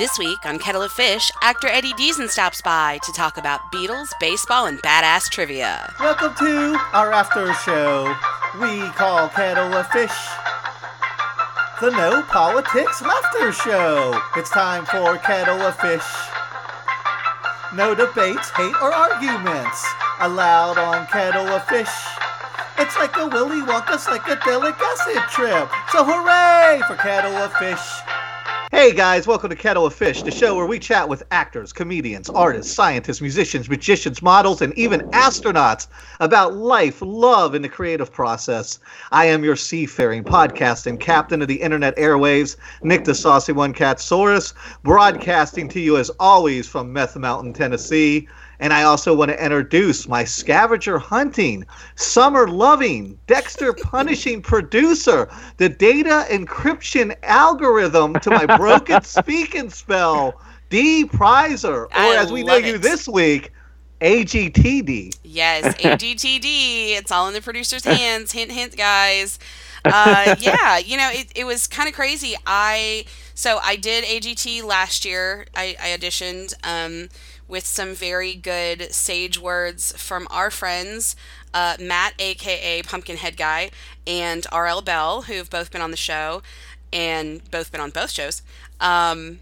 This week on Kettle of Fish, actor Eddie Deezen stops by to talk about Beatles, baseball, and badass trivia. Welcome to our after show. We call Kettle of Fish the No Politics Laughter Show. It's time for Kettle of Fish. No debates, hate, or arguments allowed on Kettle of Fish. It's like a Willy Wonka psychedelic acid trip. So hooray for Kettle of Fish. Hey guys, welcome to Kettle of Fish, the show where we chat with actors, comedians, artists, scientists, musicians, magicians, models, and even astronauts about life, love, and the creative process. I am your seafaring podcasting captain of the internet airwaves, Nick the Saucy One Catsaurus, broadcasting to you as always from Meth Mountain, Tennessee. And I also want to introduce my scavenger hunting, summer loving, Dexter punishing producer, the data encryption algorithm to my broken speaking spell, D Prizer, or I as we know love you this week, AGTD. Yes, AGTD. it's all in the producer's hands. Hint, hint, guys. Uh, yeah, you know, it, it was kind of crazy. I so I did AGT last year. I, I auditioned um, with some very good sage words from our friends, uh, Matt, aka Pumpkinhead Guy, and RL Bell, who have both been on the show and both been on both shows. Um,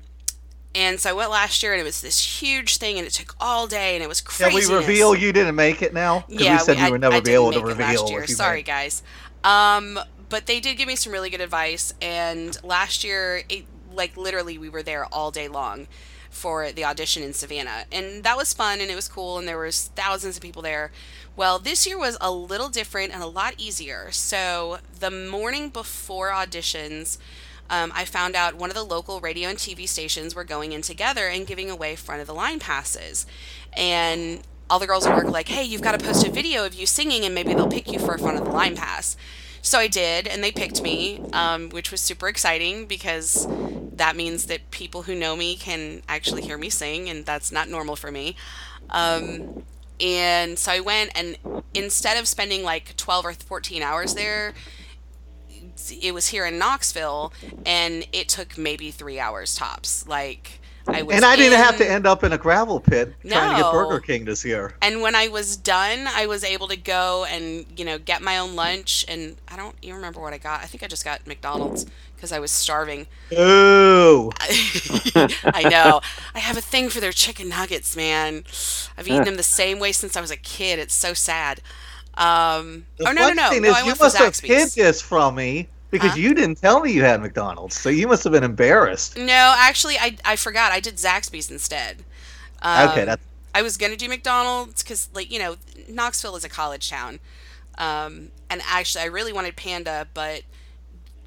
and so I went last year, and it was this huge thing, and it took all day, and it was Can crazy. we reveal you didn't make it now? Yeah, we said we- I- would never I be able to reveal. last year. Sorry, made- guys. Um, but they did give me some really good advice, and last year, it, like literally, we were there all day long for the audition in Savannah, and that was fun, and it was cool, and there was thousands of people there. Well, this year was a little different and a lot easier. So the morning before auditions. Um, I found out one of the local radio and TV stations were going in together and giving away front of the line passes. And all the girls at work were like, hey, you've got to post a video of you singing and maybe they'll pick you for a front of the line pass. So I did, and they picked me, um, which was super exciting because that means that people who know me can actually hear me sing, and that's not normal for me. Um, and so I went, and instead of spending like 12 or 14 hours there, it was here in Knoxville, and it took maybe three hours tops. Like I was, And I didn't have to end up in a gravel pit trying to get Burger King this year. And when I was done, I was able to go and you know get my own lunch. And I don't even remember what I got. I think I just got McDonald's because I was starving. Ooh. I know. I have a thing for their chicken nuggets, man. I've eaten them the same way since I was a kid. It's so sad. Um, oh no, no, no! No, is I you went for must have hid this from me because Huh? you didn't tell me you had McDonald's, so you must have been embarrassed. No, actually, I I forgot. I did Zaxby's instead. Um, okay, that's I was gonna do McDonald's because, like, you know, Knoxville is a college town, um, and actually, I really wanted Panda, but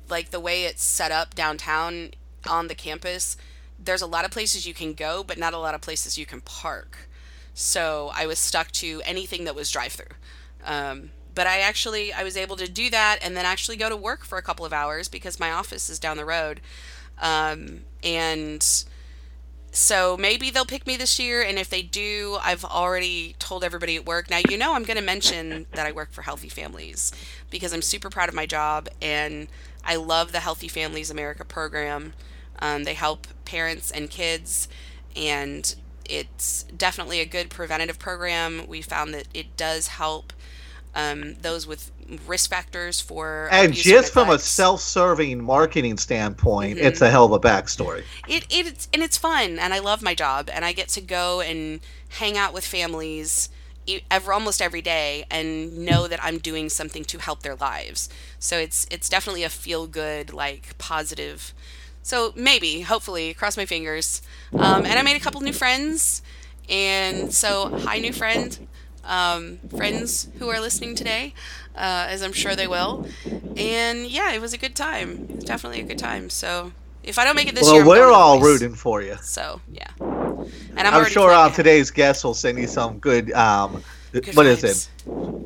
like the way it's set up downtown on the campus, there's a lot of places you can go, but not a lot of places you can park. So I was stuck to anything that was drive-through. Um, but I actually I was able to do that and then actually go to work for a couple of hours because my office is down the road. Um, and so maybe they'll pick me this year and if they do i've already told everybody at work. Now you know i'm going to mention that i work for healthy families because i'm super proud of my job and i love the healthy families america program. Um, they help parents and kids and it's definitely a good preventative program. We found that it does help um, those with risk factors for and just from a self-serving marketing standpoint, Mhm. it's a hell of a backstory. it, it's and it's fun and i love my job and i get to go and hang out with families ever almost every day and know that i'm doing something to help their lives. So it's it's definitely a feel good like positive. So maybe hopefully cross my fingers. Um, and i made a couple new friends and so hi new friend um, friends who are listening today uh, as i'm sure they will and yeah it was a good time it was definitely a good time so if i don't make it this well, year I'm we're all Voice. rooting for you. so yeah and i'm, I'm, sure uh, today's guest will send you some good. Um, good what is it?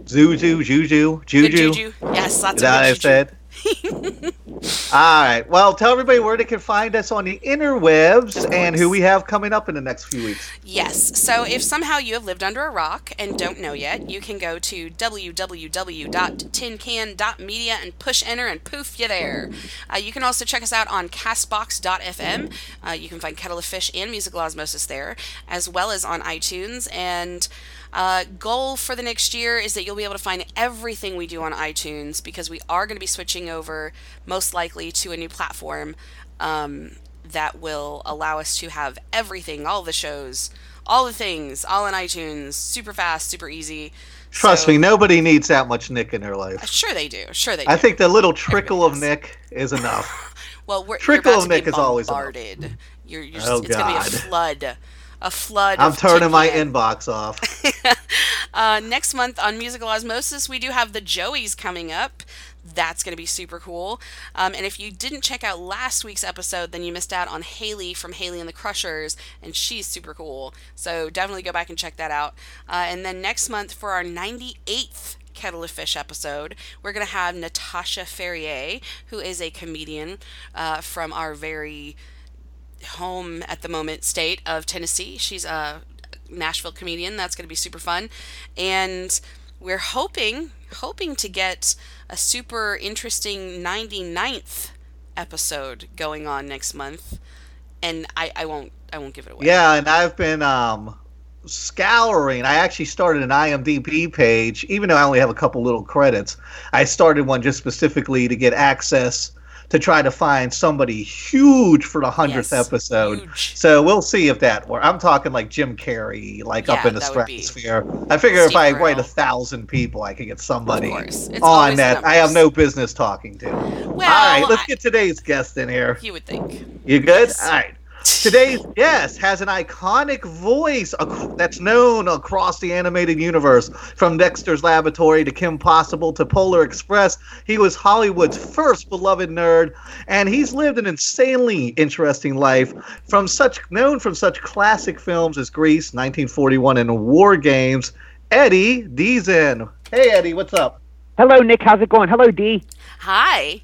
Zuzu, Juju, Juju. juju yes Is lots that of what I good All right. Well, tell everybody where they can find us on the interwebs and who we have coming up in the next few weeks. Yes. So if somehow you have lived under a rock and don't know yet, you can go to www.tincan.media and push enter and poof, you're there. Uh, you can also check us out on castbox.fm. Uh, you can find Kettle of Fish and Musical Osmosis there, as well as on iTunes. And uh, goal for the next year is that you'll be able to find everything we do on iTunes because we are going to be switching over most likely to a new platform um, that will allow us to have everything, all the shows, all the things, all in iTunes, super fast, super easy. Trust So- me, nobody needs that much Nick in their life. Sure they do. Sure they do. I think the little trickle of. Nick is enough. well, we're trickle of Nick is always enough. You're, you're Oh, it's going to be a flood. A flood. I'm turning my inbox off. Uh, next month on Musical Osmosis, we do have the Joeys coming up. That's going to be super cool. Um, and if you didn't check out last week's episode, then you missed out on Haley from Haley and the Crushers, and she's super cool. So definitely go back and check that out. Uh, and then next month for our 98th Kettle of Fish episode, we're going to have Natasha Ferrier, who is a comedian uh, from our very home at the moment state of Tennessee. She's a Nashville comedian. That's going to be super fun. And we're hoping hoping to get a super interesting 99th episode going on next month. And I, I won't I won't give it away. Yeah, and I've been um, scouring. I actually started an IMDb page, even though I only have a couple little credits. I started one just specifically to get access to try to find somebody huge for the hundredth Yes, episode. huge. So we'll see if that works. I'm talking like Jim Carrey, like up in the that would be- stratosphere. I figure if I write a thousand people, I could get somebody on that I have no business talking to. Well, All right, let's I- get today's guest in here. You would think. You good? Yes. All right. Today's guest has an iconic voice ac- that's known across the animated universe. From Dexter's Laboratory to Kim Possible to Polar Express, he was Hollywood's first beloved nerd, and he's lived an insanely interesting life. From such known from such classic films as Grease, 1941, and War Games. Eddie Deezen. Hey Eddie, what's up? Hello, Nick. How's it going? Hello, Dee. Hi.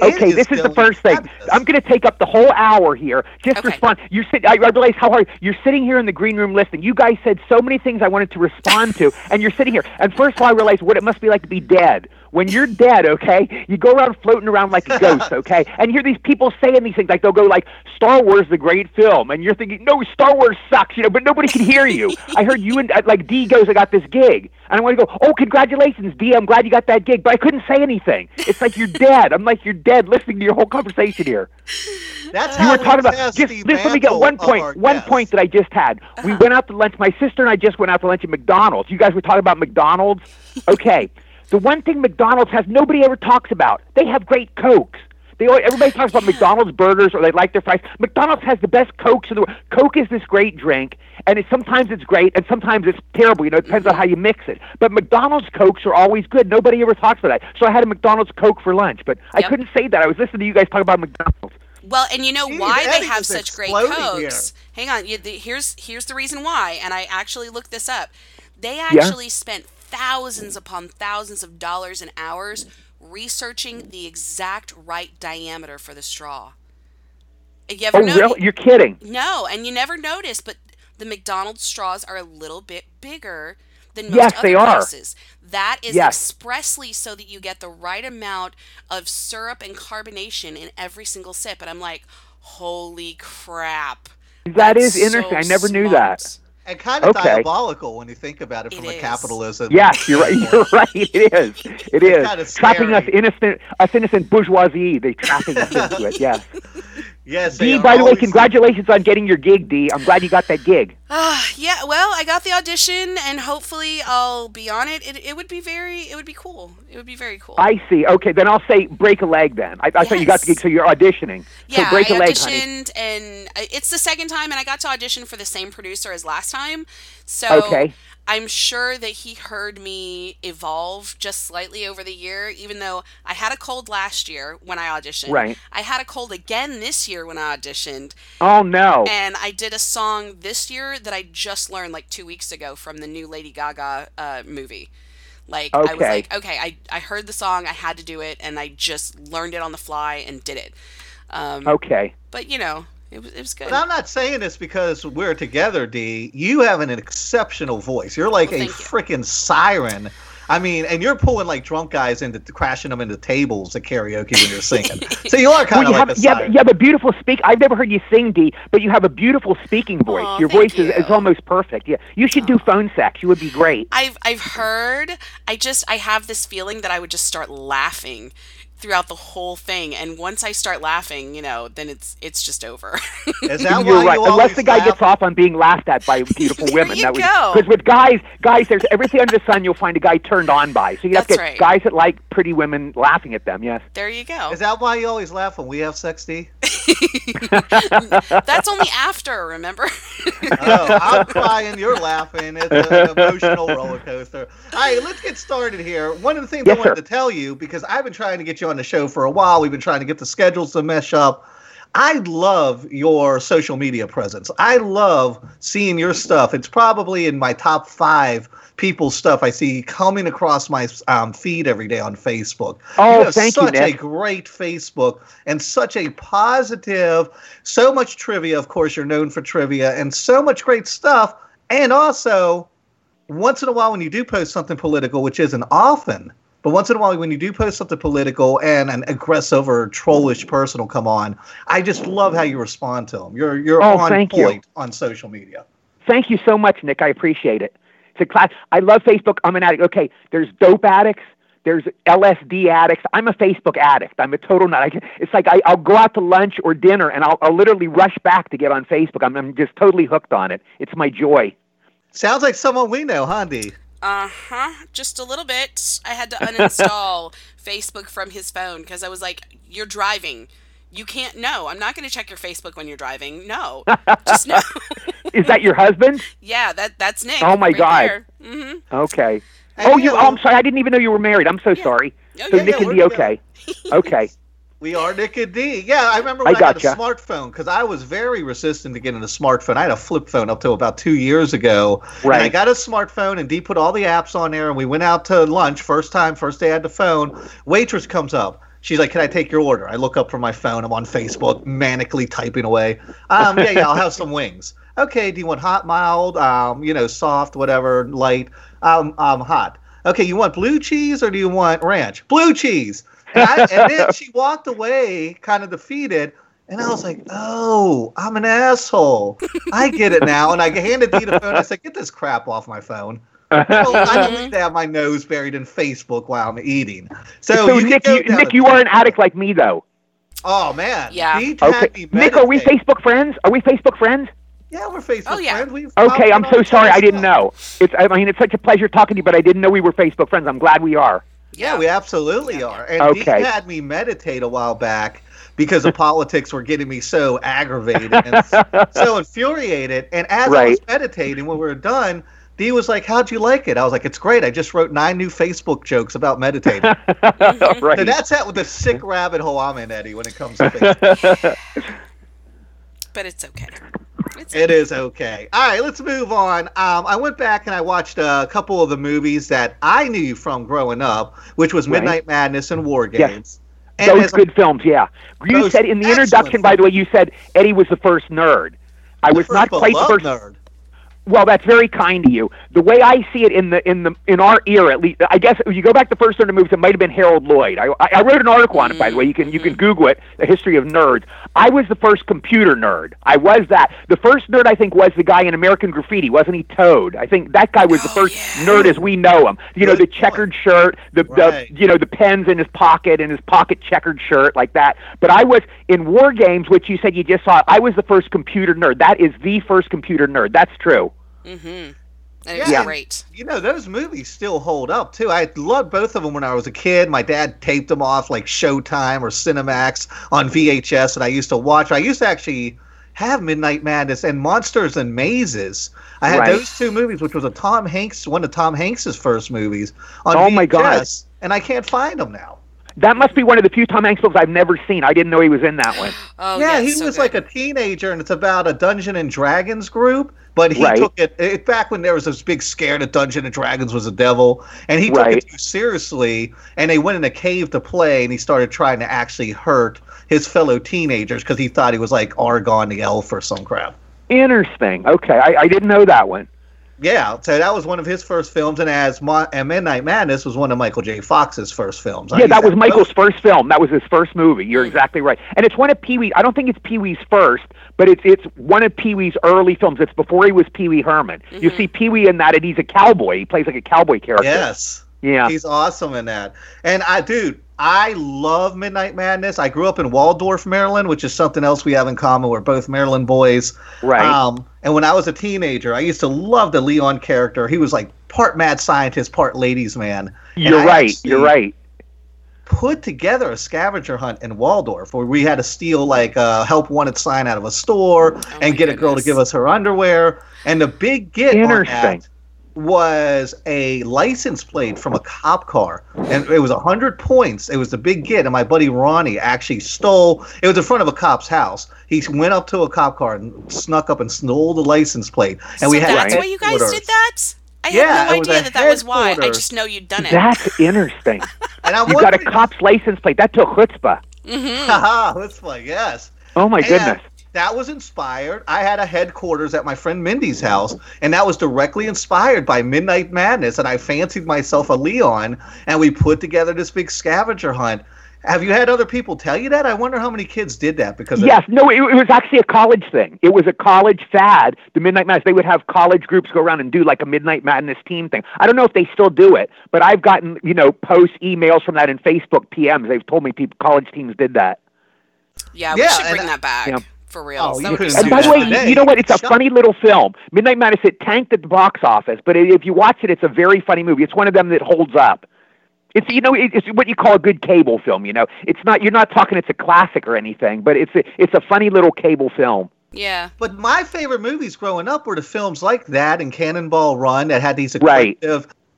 Okay, this is the first thing. fabulous. I'm going to take up the whole hour here. Just Okay. respond. You sit. I, I realize how hard you're sitting here in the green room listening. You guys said so many things I wanted to respond to, and you're sitting here. And first of all, I realized what it must be like to be dead. When you're dead, okay, you go around floating around like a ghost, okay, and you hear these people saying these things like they'll go like Star Wars, the great film, and you're thinking, no, Star Wars sucks, you know, but nobody can hear you. I heard you and uh, like D goes, I got this gig, and I want to go, oh, congratulations, D, I'm glad you got that gig, but I couldn't say anything. It's like you're dead. I'm like you're dead listening to your whole conversation here. That's You how were talking about just, let me get one point. One point that I just had. We uh-huh. went out to lunch. My sister and I just went out to lunch at McDonald's. You guys were talking about McDonald's. Okay, the one thing McDonald's has nobody ever talks about. They have great cokes. They always, everybody talks about McDonald's burgers or they like their fries. McDonald's has the best cokes in the world. Coke is this great drink, and it, sometimes it's great and sometimes it's terrible. You know, it depends on how you mix it. But McDonald's cokes are always good. Nobody ever talks about that. So I had a McDonald's Coke for lunch, but I couldn't say that. I was listening to you guys talk about McDonald's. Well, and you know Jeez, why they have such great exploding cokes. Hang on, you, the, here's here's the reason why, and I actually looked this up. They actually spent thousands upon thousands of dollars and hours researching the exact right diameter for the straw. You ever Oh, know? really? You're kidding. No, and you never notice, but the McDonald's straws are a little bit bigger than most Yes, other they are. places. That is Yes. expressly so that you get the right amount of syrup and carbonation in every single sip. And I'm like, holy crap. That That's is interesting. so I never knew that. Smart. And kind of Okay. diabolical when you think about it from It a is. capitalism. Yes, you're right. You're right. It is. It is kinda trapping us innocent, us innocent bourgeoisie. They trapping us into it. Yes. Yes. D, by the way, always- congratulations on getting your gig, Dee. I'm glad you got that gig. Ah, yeah, well, I got the audition and hopefully I'll be on it. it. It would be very, it would be cool. It would be very cool. I see. Okay, then I'll say break a leg. Then I, I thought you got the gig, so you're auditioning. Yeah, so break I a leg, honey. auditioned, and it's the second time, and I got to audition for the same producer as last time. So Okay. I'm sure that he heard me evolve just slightly over the year, even though I had a cold last year when I auditioned. Right. I had a cold again this year when I auditioned, Oh no. and I did a song this year that I just learned like two weeks ago from the new Lady Gaga uh, movie. Like I was like, okay, I, I heard the song, I had to do it, and I just learned it on the fly and did it. Um, Okay. But you know, it was it was good. But I'm not saying this because we're together, D. You have an exceptional voice. You're like Well, a freaking siren. I mean, and you're pulling like drunk guys into crashing them into tables at karaoke when you're singing. so you are kind Well, of you like have, a you, have, siren. you have a beautiful speak. I've never heard you sing, Dee, but you have a beautiful speaking voice. Aw, Your voice is, you. is almost perfect. Yeah, you should do phone sex. You would be great. I've I've heard. I just I have this feeling that I would just start laughing throughout the whole thing, and once I start laughing, you know, then it's it's just over. Is that You're why right. you Unless the guy laugh? gets off on being laughed at by beautiful There women. you that go. because with guys, guys, there's everything under the sun. You'll find a guy turned on by. So you have to That's get right. guys that like pretty women laughing at them. Yes. there you go. Is that why you always laugh when we have sex, D? That's only after, remember? Oh, I'm crying, you're laughing. It's an emotional roller coaster. All right, let's get started here. One of the things Yes, I wanted sir. to tell you, because I've been trying to get you on the show for a while, we've been trying to get the schedules to mesh up. I love your social media presence. I love seeing your stuff. It's probably in my top five people's stuff I see coming across my um, feed every day on Facebook. Oh, you thank you, such a great Facebook and such a positive, so much trivia. Of course, you're known for trivia and so much great stuff. And also, once in a while, when you do post something political, which isn't often, but once in a while, when you do post something political and an aggressive or trollish person will come on, I just love how you respond to them. You're you're Oh, on thank you. point on social media. Thank you so much, Nick. I appreciate it. It's a class. I love Facebook. I'm an addict. Okay, there's dope addicts. There's LSD addicts. I'm a Facebook addict. I'm a total nut. I it's like I, I'll go out to lunch or dinner and I'll, I'll literally rush back to get on Facebook. I'm, I'm just totally hooked on it. It's my joy. Sounds like someone we know, huh, D? Uh huh. Just a little bit. I had to uninstall Facebook from his phone because I was like, "You're driving. You can't. No, I'm not going to check your Facebook when you're driving. No, just no. Is that your husband? yeah, that that's Nick. Oh, my God. Mm-hmm. Okay. Hey, Oh, you. Oh, I'm sorry. I didn't even know you were married. I'm so sorry. Oh, So yeah, Nick yeah, and we're D. together. Okay. Okay. We are Nick and D. Yeah, I remember I when I, got a smartphone because I was very resistant to getting a smartphone. I had a flip phone up till about two years ago. And I got a smartphone and D put all the apps on there and we went out to lunch. First time, first day I had the phone. Waitress comes up. She's like, "Can I take your order?" I look up from my phone. I'm on Facebook, manically typing away. Um, yeah, yeah, I'll have some wings. Okay, do you want hot, mild, um, you know, soft, whatever, light? Um, um, hot. Okay, you want blue cheese or do you want ranch? Blue cheese. And, I, and then she walked away, kind of defeated. And I was like, "Oh, I'm an asshole. I get it now." And I handed Dee the phone. I said, "Get this crap off my phone. I don't, need to have my nose buried in Facebook while I'm eating." So, So, you Nick, you, Nick, you are an addict like me, though. Oh man, Yeah. Dee Okay. Nick, are we. Facebook friends? Are we Facebook friends? Yeah, we're Facebook Oh, yeah. friends. We've Okay, I'm so about sorry. I didn't know. It's. I mean, it's such a pleasure talking to you, but I didn't know we were Facebook friends. I'm glad we are. Yeah, we absolutely Yeah, are. And Okay. Dee had me meditate a while back because the politics were getting me so aggravated and so infuriated. And as I was meditating, when we were done, Dee was like, "How'd you like it?" I was like, "It's great. I just wrote nine new Facebook jokes about meditating." right. So that's that with the sick rabbit hole I'm in, Eddie, when it comes to Facebook. But it's okay. It's It is okay. All right, let's move on. Um, I went back and I watched a couple of the movies that I knew from growing up, which was Right. Midnight Madness and War Yes. Games. And Those as good films, yeah. You said in the excellent introduction, by the way, you said Eddie was the first nerd. I was not quite the first. nerd. Well, that's very kind of you. The way I see it in the in the in our era, at least, I guess if you go back to the first nerd movies, it might have been Harold Lloyd. I, I I wrote an article on it, by the way. You can you can Google it. The history of nerds. I was the first computer nerd. I was that. The first nerd I think was the guy in American Graffiti, wasn't he? Toad. I think that guy was the Oh, first yeah. nerd as we know him. You know, the checkered shirt, the, Right. the you know the pens in his pocket and his pocket checkered shirt like that. But I was in War Games, which you said you just saw. I was the first computer nerd. That is the first computer nerd. That's true. Mm-hmm. And it was Yeah. great. You know, those movies still hold up too. I loved both of them when I was a kid. My dad taped them off like Showtime or Cinemax on VHS, and I used to watch. I used to actually have Midnight Madness and Monsters and Mazes. I had Right. those two movies, which was a Tom Hanks, one of Tom Hanks's first movies on Oh, VHS, my God. and I can't find them now. That must be one of the few Tom Hanks films I've never seen. I didn't know he was in that one. Oh, yeah, he so was good. like a teenager, and it's about a Dungeon and Dragons group. But he Right. took it, it back when there was this big scare that Dungeon and Dragons was a devil, and he took Right. it too seriously. And they went in a cave to play, and he started trying to actually hurt his fellow teenagers because he thought he was like Argon the elf or some crap. Interesting. Okay, I, I didn't know that one. Yeah, so that was one of his first films, and as Mo- and Midnight Madness was one of Michael J. Fox's first films. I Yeah, that was have Michael's both. first film. That was his first movie. You're mm. exactly right, and it's one of Pee Wee. I don't think it's Pee Wee's first, but it's it's one of Pee Wee's early films. It's before he was Pee Wee Herman. You mm-hmm. see Pee Wee in that, and he's a cowboy. He plays like a cowboy character. Yes. Yeah. He's awesome in that. And I, dude, I love Midnight Madness. I grew up in Waldorf, Maryland, which is something else we have in common. We're both Maryland boys. Right. Um, and when I was a teenager, I used to love the Leon character. He was like part mad scientist, part ladies man. And You're I right. You're right. Put together a scavenger hunt in Waldorf where we had to steal like a help wanted sign out of a store Oh and get a girl to give us her underwear. And the big get on Interesting. that was a license plate from a cop car, and it was hundred points. It was the big get, and my buddy Ronnie actually stole. It was in front of a cop's house. He went up to a cop car and snuck up and stole the license plate. And so we had that's why you guys did that? I Yeah, had no idea that that was why. I just know you'd done it. That's interesting. And I'm you got a cop's license plate. That took chutzpah. Haha, that's like yes. Oh my And goodness. That was inspired. I had a headquarters at my friend Mindy's house, and that was directly inspired by Midnight Madness. And I fancied myself a Leon, and we put together this big scavenger hunt. Have you had other people tell you that? I wonder how many kids did that because of- Yes, no, it, it was actually a college thing. It was a college fad. The Midnight Madness. They would have college groups go around and do like a Midnight Madness team thing. I don't know if they still do it, but I've gotten you know post emails from that in Facebook PMs. They've told me people college teams did that. Yeah, we Yeah, should bring I- that back Yeah. For real. Oh, that you would be couldn't so And by the way, today. you know what? It's a Shut- funny little film. Midnight Madness. It tanked at the box office, but if you watch it, it's a very funny movie. It's one of them that holds up. It's you know it's what you call a good cable film. You know, it's not you're not talking it's a classic or anything, but it's a, it's a funny little cable film. Yeah. But my favorite movies growing up were the films like that and Cannonball Run that had these Right.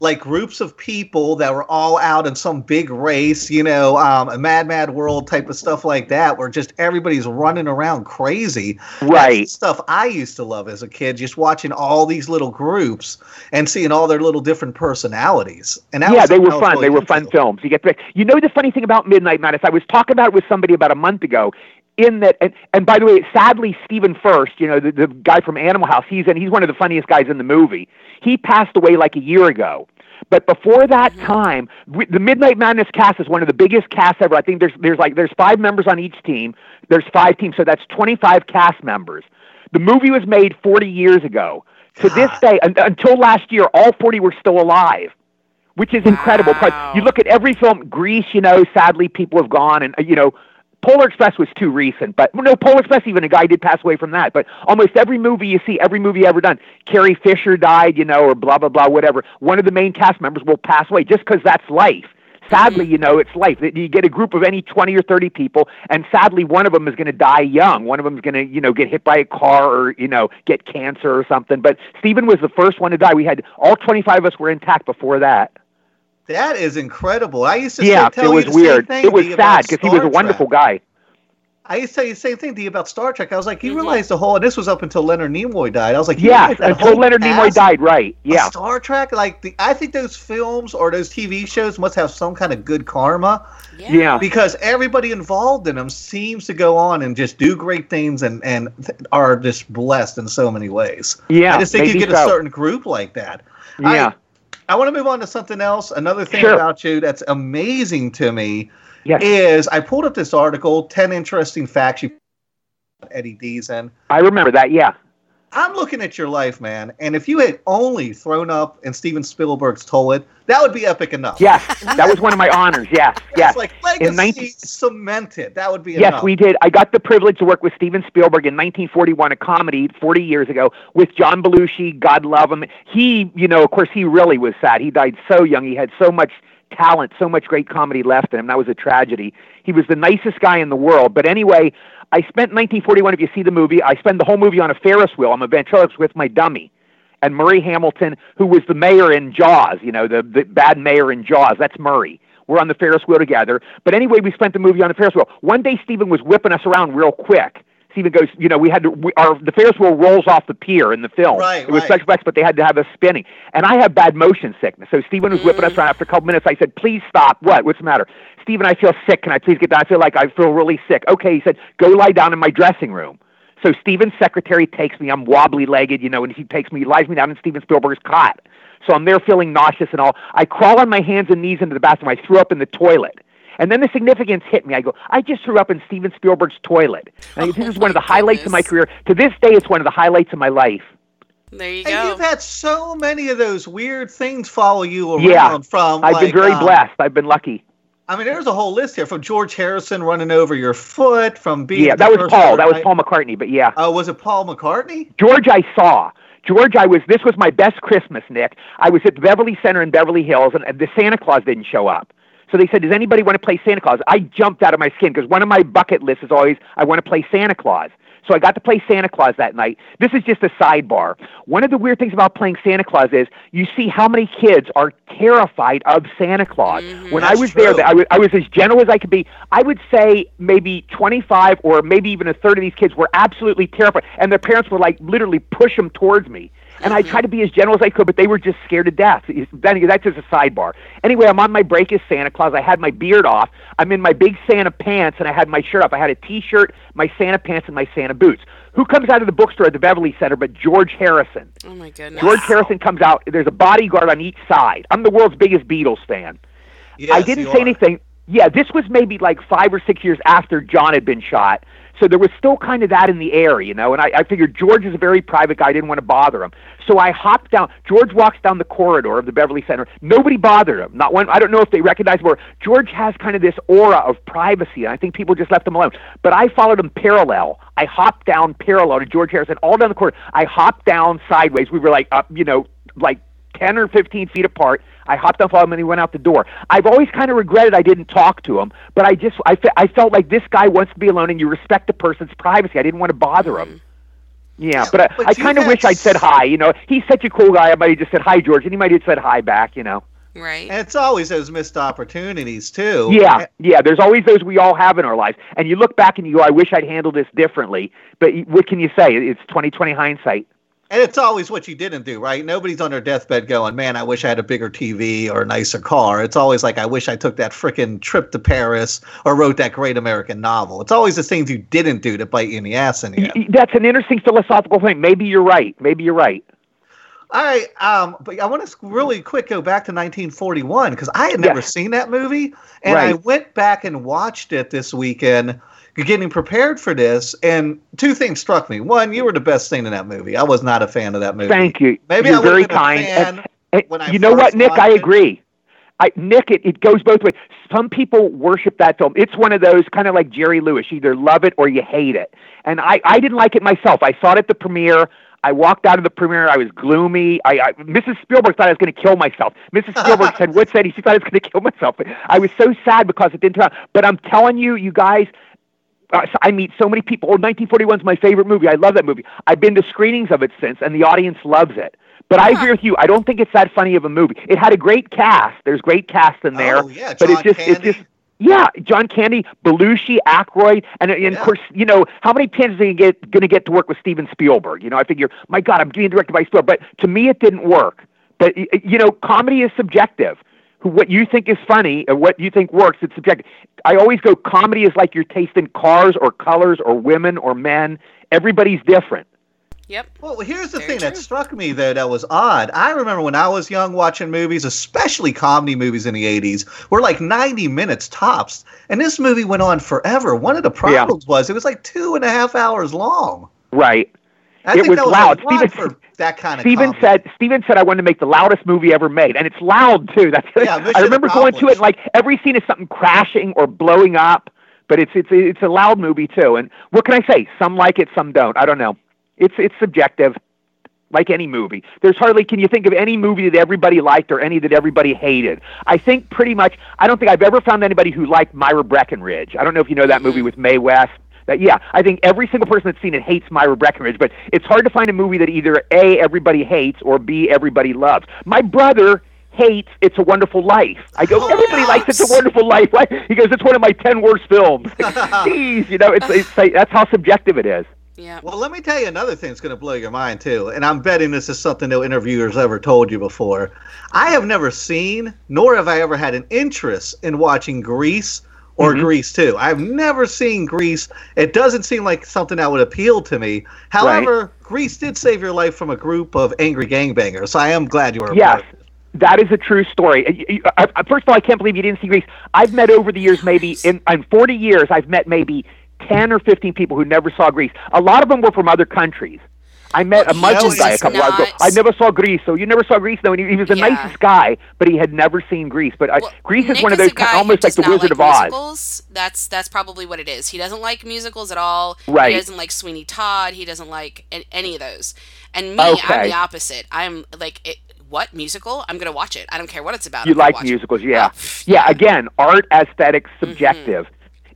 Like groups of people that were all out in some big race, you know, um, a Mad Mad World type of stuff like that, where just everybody's running around crazy. Right. Stuff I used to love as a kid, just watching all these little groups and seeing all their little different personalities. And that yeah, was they were fun. really They were fun films. You get the, you know the funny thing about Midnight Madness. I was talking about it with somebody about a month ago. In that, and, and by the way, sadly, Stephen Furst, you know the, the guy from Animal House, he's in. He's one of the funniest guys in the movie. He passed away like a year ago. But before that time, we, the Midnight Madness cast is one of the biggest casts ever. I think there's there's like there's five members on each team. There's five teams, so that's 25 cast members. The movie was made 40 years ago. To this day, un- until last year, all 40 were still alive which is incredible. Wow. you look at every film, Grease, you know, sadly people have gone, and uh, you know, Polar Express was too recent. But no, Polar Express even a guy did pass away from that. But almost every movie you see, every movie ever done, Carrie Fisher died, you know, or blah blah blah, whatever. One of the main cast members will pass away just because that's life. Sadly, you know, it's life. You get a group of any 20 or 30 people, and sadly, one of them is going to die young. One of them is going to, you know, get hit by a car or, you know, get cancer or something. But Stephen was the first one to die. We had all 25 of us were intact before that. That is incredible. I used to Yeah, say, tell it was you the same weird. thing, It was Dee, sad because he was a wonderful Trek. guy. I used to say the same thing to you about Star Trek. I was like, you mm-hmm. realize the whole, and this was up until Leonard Nimoy died. I was like, yeah, Yes, until whole Leonard Nimoy died, right? Yeah, Star Trek, like the, I think those films or those TV shows must have some kind of good karma Yeah. yeah, because everybody involved in them seems to go on and just do great things and and th- are just blessed in so many ways. yeah. I just think you get so. a certain group like that. Yeah, I want to move on to something else. Another thing Sure. about you that's amazing to me yes. is I pulled up this article, 10 interesting facts you Eddie Deezen. I remember that. Yeah, I'm looking at your life, man, and if you had only thrown up in Steven Spielberg's Toilet, that would be epic enough. yes, that was one of my honors. Yes, yes. It's like legacy In 19 cemented. That would be Yes, enough. we did. I got the privilege to work with Steven Spielberg in 1941, a comedy 40 years ago with John Belushi. God love him. He, you know, of course, he really was sad. He died so young. He had so much talent, so much great comedy left in him. That was a tragedy. He was the nicest guy in the world. But anyway, I spent 1941. If you see the movie, I spend the whole movie on a Ferris wheel. I'm a ventriloquist with my dummy. And Murray Hamilton, who was the mayor in Jaws, you know, the, the bad mayor in Jaws, that's Murray we're on the Ferris wheel together. But anyway, we spent the movie on the Ferris wheel. One day, Stephen was whipping us around real quick. Steven goes, you know, we had to, we, our the Ferris wheel rolls off the pier in the film. Right, it was right. special effects, but they had to have us spinning. And I have bad motion sickness, so Steven was whipping us around. After a couple minutes, I said, "Please stop. What? What's the matter?" Steven, I feel sick. Can I please get down? I feel like I feel really sick. Okay, he said, "Go lie down in my dressing room." So Steven's secretary takes me. I'm wobbly legged, you know, and he takes me, he lies me down in Steven Spielberg's cot. So I'm there feeling nauseous and all. I crawl on my hands and knees into the bathroom. I threw up in the toilet. And then the significance hit me. I go, I just threw up in Steven Spielberg's toilet. And this Oh is one of the my highlights of my career. To this day, it's one of the highlights of my life. There you go. And you've had so many of those weird things follow you around Yeah, from I've like, been very um, blessed. I've been lucky. I mean, there's a whole list here from George Harrison running over your foot, from being Yeah, the that was first Paul. one, That was? Paul McCartney. But yeah. Oh, was it Paul McCartney? George, I saw. George, I was. This was my best Christmas, Nick. I was at the Beverly Center in Beverly Hills, and the Santa Claus didn't show up. So they said, "Does anybody want to play Santa Claus?" I jumped out of my skin because one of my bucket lists is always, "I want to play Santa Claus." So I got to play Santa Claus that night. This is just a sidebar. One of the weird things about playing Santa Claus is you see how many kids are terrified of Santa Claus. Mm-hmm. When I was there. I was, I was as gentle as I could be. I would say maybe 25 or maybe even a third of these kids were absolutely terrified, and their parents were like literally push them towards me. And I tried to be as gentle as I could, but they were just scared to death. That's just a sidebar. Anyway, I'm on my break as Santa Claus. I had my beard off. I'm in my big Santa pants, and I had my shirt off. I had a T-shirt, my Santa pants, and my Santa boots. Who comes out of the bookstore at the Beverly Center but George Harrison? oh my goodness. George Harrison comes out. There's a bodyguard on each side. I'm the world's biggest Beatles fan. Yes, I didn't you say are. anything. Yeah, this was maybe like five or six years after John had been shot. So there was still kind of that in the air, you know, and I, I figured George is a very private guy. I didn't want to bother him. So I hopped down. George walks down the corridor of the Beverly Center. Nobody bothered him. Not one. I don't know if they recognized or George has kind of this aura of privacy, and I think people just left him alone. But I followed him parallel. I hopped down parallel to George Harrison, all down the corridor. I hopped down sideways. We were like up, you know, like 10 or 15 feet apart. I hopped off him and he went out the door. I've always kind of regretted I didn't talk to him, but I just I, fe- I felt like this guy wants to be alone and you respect a person's privacy. I didn't want to bother him. Hmm. Yeah, but I, but I you kind of wish I'd said hi. You know, he's such a cool guy. I might have just said hi, George, and he might have said hi back. You know. Right. And it's always those missed opportunities too. Yeah, yeah. There's always those we all have in our lives, and you look back and you go, "I wish I'd handled this differently." But what can you say? It's 2020 hindsight. And it's always what you didn't do, right? Nobody's on their deathbed going, "Man, I wish I had a bigger TV or a nicer car." It's always like, "I wish I took that frickin' trip to Paris or wrote that great American novel." It's always the things you didn't do that bite you in the ass in the end. That's an interesting philosophical thing. Maybe you're right. Maybe you're right. All right, um, but I want to really quick go back to 1941 because I had never Yeah. seen that movie, and I went back and watched it this weekend, getting prepared for this. And two things struck me: one, you were the best thing in that movie. I was not a fan of that movie. Thank you. Maybe You're I very kind. And- and you know what, Nick? I it. agree. I, Nick, it, it goes both ways. Some people worship that film. It's one of those kind of like Jerry Lewis. You either love it or you hate it. And I, I didn't like it myself. I saw it at the premiere. I walked out of the premiere. I was gloomy. I, I Mrs. Spielberg thought I was going to kill myself. Mrs. Spielberg said, "What's that?" She thought I was going to kill myself. I was so sad because it didn't turn out. But I'm telling you, you guys, I meet so many people. Oh, 1941 is my favorite movie. I love that movie. I've been to screenings of it since, and the audience loves it. But I agree with you. I don't think it's that funny of a movie. It had a great cast. There's great cast in there. Oh, yeah, but John it just it's Candy. just yeah, John Candy, Belushi, Aykroyd, and, and Yeah. of course, you know how many chances are you get going to get to work with Steven Spielberg? You know, I figure, my God, I'm being directed by Spielberg. But to me, it didn't work. But you know, comedy is subjective. Who- What you think is funny or what you think works, it's subjective. I always go, comedy is like your taste in cars or colors or women or men. Everybody's different. Yep. Well, here's the Very thing that struck me though that was odd. I remember when I was young watching movies, especially comedy movies in the 80s, were like 90 minutes tops. And this movie went on forever. One of the problems was it was like two and a half hours long. Right. I It think was was loud. Steven- that kind of Steven said Steven said I wanted to make the loudest movie ever made, and it's loud too. That's Yeah, I remember going to it like every scene is something crashing or blowing up, but it's it's it's a loud movie too. And what can I say? Some like it, some don't. I don't know. It's it's subjective, like any movie. There's hardly can you think of any movie that everybody liked or any that everybody hated. I think pretty much I don't think I've ever found anybody who liked Myra Breckinridge. I don't know if you know that movie mm-hmm. with Mae West. That yeah, I think every single person that's seen it hates Myra Breckinridge, but it's hard to find a movie that either A everybody hates or B everybody loves. My brother hates It's a Wonderful Life. I go, Oh, everybody likes It's a Wonderful Life. Right? He goes, it's one of my ten worst films. Jeez, you know, it's, it's like, that's how subjective it is. Yeah. Well, let me tell you another thing that's going to blow your mind too, and I'm betting this is something no interviewers ever told you before. I have never seen, nor have I ever had an interest in watching Grease or Mhm. Grease 2. I've never seen Grease. It doesn't seem like something that would appeal to me. However, Grease did save your life from a group of angry gangbangers. So I am glad you were Yes. That is a true story. Uh, uh, First of all, I can't believe you didn't see Grease. I've met over the years, maybe in, in 40 years, I've met maybe 10 or 15 people who never saw Grease. A lot of them were from other countries. I met Well, a he Muslim guy a is couple hours ago. I never saw Grease, so you never saw Grease. No, and he, he was the Yeah. nicest guy, but he had never seen Grease. But I, Well, Grease is Nick one of those kind, who almost like the not Wizard like of Oz. That's that's probably what it is. He doesn't like musicals at all. Right. He doesn't like Sweeney Todd. He doesn't like any of those. And me, I'm the opposite. I'm like, it, what musical? I'm gonna watch it. I don't care what it's about. You I'm like watch it. musicals, oh. yeah. Oh, yeah, again, art, aesthetics, mm-hmm. subjective.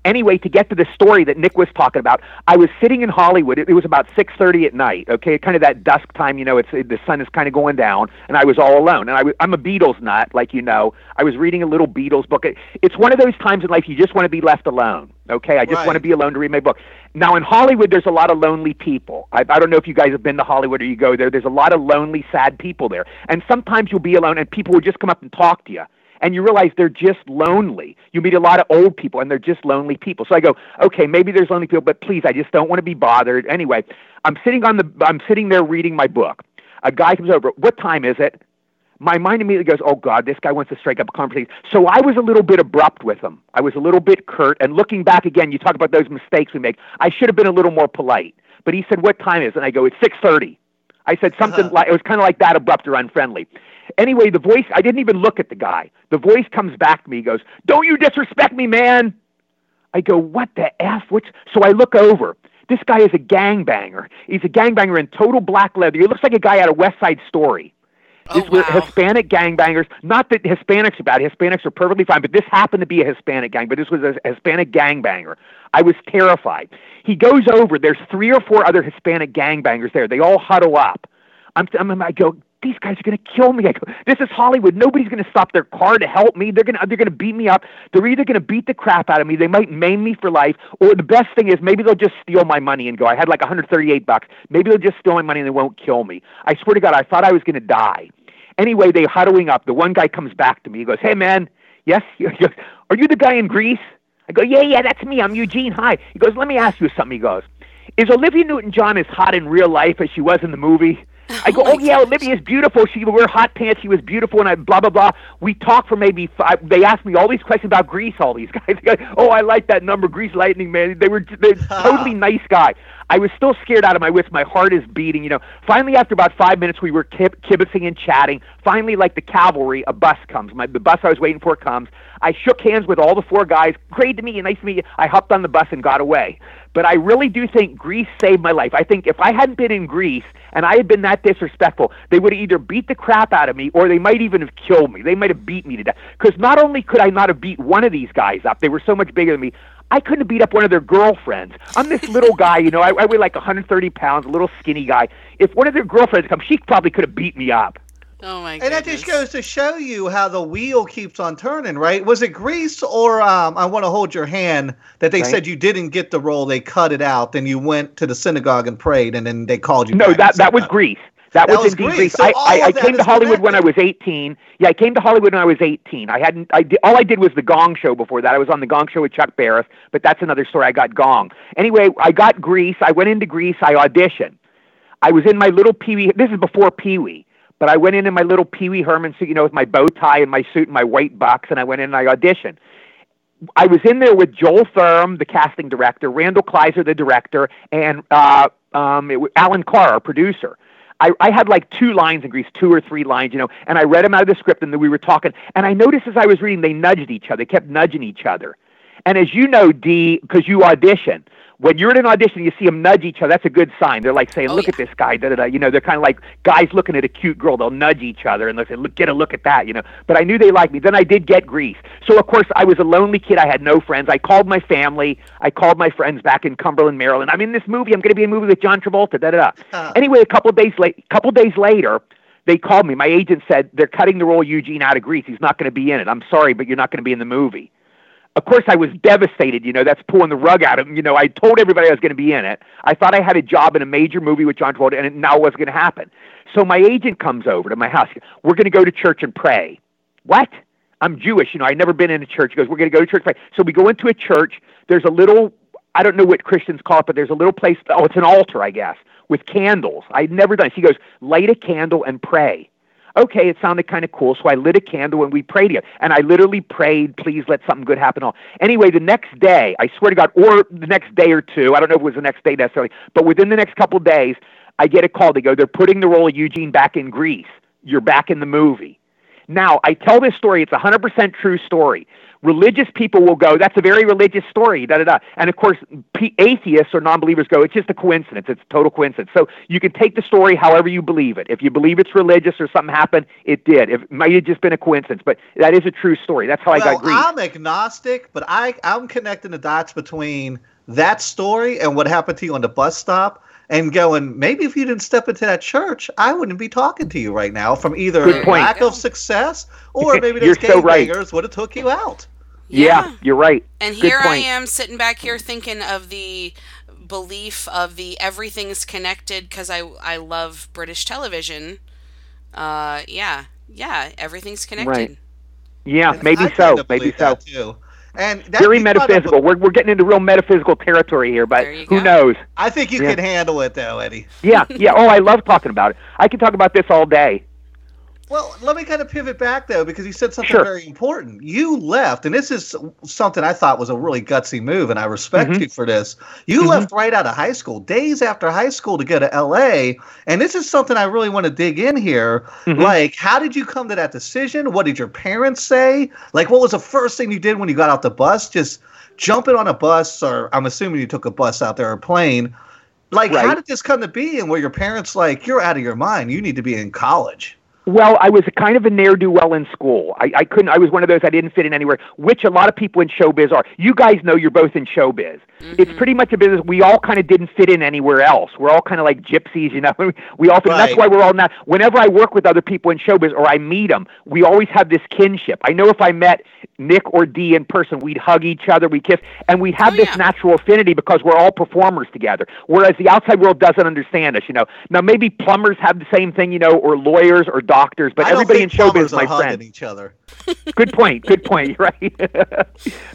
Anyway, to get to the story that Nick was talking about, I was sitting in Hollywood. It, it was about 6:30 at night. Okay, kind of that dusk time. You know, it's the sun is kind of going down, and I was all alone. And I was, I'm a Beatles nut, like you know. I was reading a little Beatles book. It, it's one of those times in life you just want to be left alone. Okay, I just Right. want to be alone to read my book. Now in Hollywood, there's a lot of lonely people. I, I don't know if you guys have been to Hollywood or you go there. There's a lot of lonely, sad people there, and sometimes you'll be alone, and people will just come up and talk to you and you realize they're just lonely. You meet a lot of old people, and they're just lonely people. So I go, okay, maybe there's lonely people, but please, I just don't want to be bothered. Anyway, I'm sitting on the, I'm sitting there reading my book. A guy comes over. What time is it? My mind immediately goes, oh God, this guy wants to strike up a conversation. So I was a little bit abrupt with him. I was a little bit curt. And looking back again, you talk about those mistakes we make. I should have been a little more polite. But he said, what time is it? And I go, it's six thirty. I said something Uh-huh. like it was kind of like that, abrupt or unfriendly. Anyway, the voice I didn't even look at the guy. The voice comes back to me. Goes, "Don't you disrespect me, man." I go, "What the f?" Which so I look over. This guy is a gangbanger. He's a gangbanger in total black leather. He looks like a guy out of West Side Story. Oh, were wow. Hispanic gangbangers. Not that Hispanics are bad. Hispanics are perfectly fine, but this happened to be a Hispanic gang. But this was a Hispanic gangbanger. I was terrified. He goes over. There's three or four other Hispanic gangbangers there. They all huddle up. I'm, I'm I go. These guys are going to kill me. I go. This is Hollywood. Nobody's going to stop their car to help me. They're going to they're going to beat me up. They're either going to beat the crap out of me. They might maim me for life, or the best thing is maybe they'll just steal my money and go. I had like 138 bucks. Maybe they'll just steal my money and they won't kill me. I swear to God, I thought I was going to die. Anyway, they huddling up. The one guy comes back to me. He goes, "Hey, man, yes, he are you the guy in Grease?" I go, "Yeah, yeah, that's me. I'm Eugene. Hi." He goes, "Let me ask you something." He goes, "Is Olivia Newton-John as hot in real life as she was in the movie?" I go, Oh "Oh yeah, gosh. Olivia's beautiful. She would wear hot pants. She was beautiful." And I blah blah blah. We talked for maybe five. They asked me all these questions about Grease. All these guys. Go, oh, I like that number, Grease Lightning, man. They were they're totally nice guy. I was still scared out of my wits. My heart is beating. You know. Finally, after about five minutes, we were kib- kibitzing and chatting. Finally, like the cavalry, a bus comes. My the bus I was waiting for comes. I shook hands with all the four guys. Great to meet you. Nice to meet you. I hopped on the bus and got away. But I really do think Grease saved my life. I think if I hadn't been in Grease and I had been that disrespectful, they would have either beat the crap out of me or they might even have killed me. They might have beat me to death. Because not only could I not have beat one of these guys up, they were so much bigger than me. I couldn't have beat up one of their girlfriends. I'm this little guy, you know. I, I weigh like 130 pounds, a little skinny guy. If one of their girlfriends come, she probably could have beat me up. Oh my And that just goes to show you how the wheel keeps on turning, right? Was it Grease or um, I Want to Hold Your Hand that they Right. said you didn't get the role? They cut it out. Then you went to the synagogue and prayed, and then they called you. No, back that that was Grease. That, That was, was indeed Grease. Greece. So I, I, I came to Hollywood when I was 18. Yeah, I came to Hollywood when I was 18. I hadn't. I did, all I did was the Gong Show before that. I was on the Gong Show with Chuck Barris, but that's another story. I got Gong. Anyway, I got Grease. I went into Grease. I auditioned. I was in my little Pee Wee. This is before Pee Wee, but I went in in my little Pee Wee Herman suit, you know, with my bow tie and my suit and my white box, and I went in and I auditioned. I was in there with Joel Thurm, the casting director, Randall Kleiser, the director, and uh, um, it was Alan Carr, our producer. I, I had like two lines in Grease, two or three lines, you know, and I read them out of the script, and then we were talking. And I noticed as I was reading, they nudged each other, they kept nudging each other. And as you know, Dee, because you audition, when you're in an audition, you see them nudge each other. That's a good sign. They're like saying, Oh, "Look yeah. at this guy." Da, da, da. You know, they're kind of like guys looking at a cute girl. They'll nudge each other and they'll say, "Look, get a look at that." You know. But I knew they liked me. Then I did get Grease. So of course I was a lonely kid. I had no friends. I called my family. I called my friends back in Cumberland, Maryland. I'm in this movie. I'm going to be in a movie with John Travolta. Da da da. Uh. Anyway, a couple of days late, couple days later, they called me. My agent said they're cutting the role Eugene out of Grease. He's not going to be in it. I'm sorry, but you're not going to be in the movie. Of course, I was devastated. You know, that's pulling the rug out of him. You know, I told everybody I was going to be in it. I thought I had a job in a major movie with John Travolta, and it now wasn't going to happen. So my agent comes over to my house. We're going to go to church and pray. What? I'm Jewish. You know, I'd never been in a church. He goes, We're going to go to church. Pray. So we go into a church. There's a little, I don't know what Christians call it, but there's a little place. Oh, it's an altar, I guess, with candles. I'd never done it. He goes, Light a candle and pray okay, it sounded kind of cool. So I lit a candle and we prayed here. And I literally prayed, please let something good happen. All anyway, the next day, I swear to God, or the next day or two, I don't know if it was the next day necessarily, but within the next couple of days, I get a call. They go, they're putting the role of Eugene back in Grease. You're back in the movie. Now, I tell this story, it's a 100% true story religious people will go, that's a very religious story, da da da. And of course, atheists or non believers go, it's just a coincidence. It's a total coincidence. So you can take the story however you believe it. If you believe it's religious or something happened, it did. It might have just been a coincidence, but that is a true story. That's how well, I got Grease. I'm agnostic, but I, I'm connecting the dots between that story and what happened to you on the bus stop and going, maybe if you didn't step into that church, I wouldn't be talking to you right now from either lack of success or maybe those gangbangers so right. would have took you out. Yeah, yeah you're right. And Good here point. I am sitting back here thinking of the belief of the everything's connected because I I love British television. Uh, yeah, yeah, everything's connected. Right. Yeah, and maybe I so. Maybe so. Too. And very metaphysical. We're we're getting into real metaphysical territory here, but who go. knows? I think you yeah. can handle it though, Eddie. yeah, yeah. Oh, I love talking about it. I can talk about this all day. Well, let me kind of pivot back though, because you said something sure. very important. You left, and this is something I thought was a really gutsy move, and I respect mm-hmm. you for this. You mm-hmm. left right out of high school, days after high school, to go to LA, and this is something I really want to dig in here. Mm-hmm. Like, how did you come to that decision? What did your parents say? Like, what was the first thing you did when you got off the bus? Just jumping on a bus, or I'm assuming you took a bus out there or a plane. Like, right. how did this come to be? And were your parents like, "You're out of your mind. You need to be in college"? Well, I was kind of a ne'er do well in school. I, I couldn't. I was one of those I didn't fit in anywhere, which a lot of people in showbiz are. You guys know you're both in showbiz. Mm-hmm. It's pretty much a business we all kind of didn't fit in anywhere else. We're all kind of like gypsies, you know. we all. Right. That's why we're all not. Whenever I work with other people in showbiz or I meet them, we always have this kinship. I know if I met Nick or Dee in person, we'd hug each other, we kiss, and we have oh, this yeah. natural affinity because we're all performers together. Whereas the outside world doesn't understand us, you know. Now maybe plumbers have the same thing, you know, or lawyers or doctors, but everybody in showbiz, my friend. Each other. good point. Good point. Right.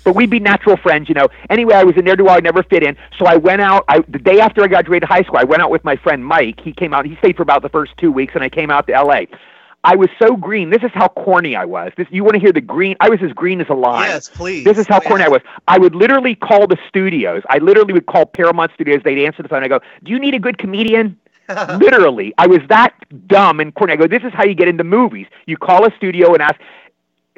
but we'd be natural friends, you know. Anyway, I was in there to I never fit in, so I went out. I the day after I graduated high school, I went out with my friend Mike. He came out. He stayed for about the first two weeks, and I came out to L.A. I was so green. This is how corny I was. This you want to hear the green? I was as green as a lime. Yes, please. This is how oh, corny yes. I was. I would literally call the studios. I literally would call Paramount Studios. They'd answer the phone. I go, "Do you need a good comedian?" Literally, I was that dumb and corny. I go, "This is how you get into movies. You call a studio and ask,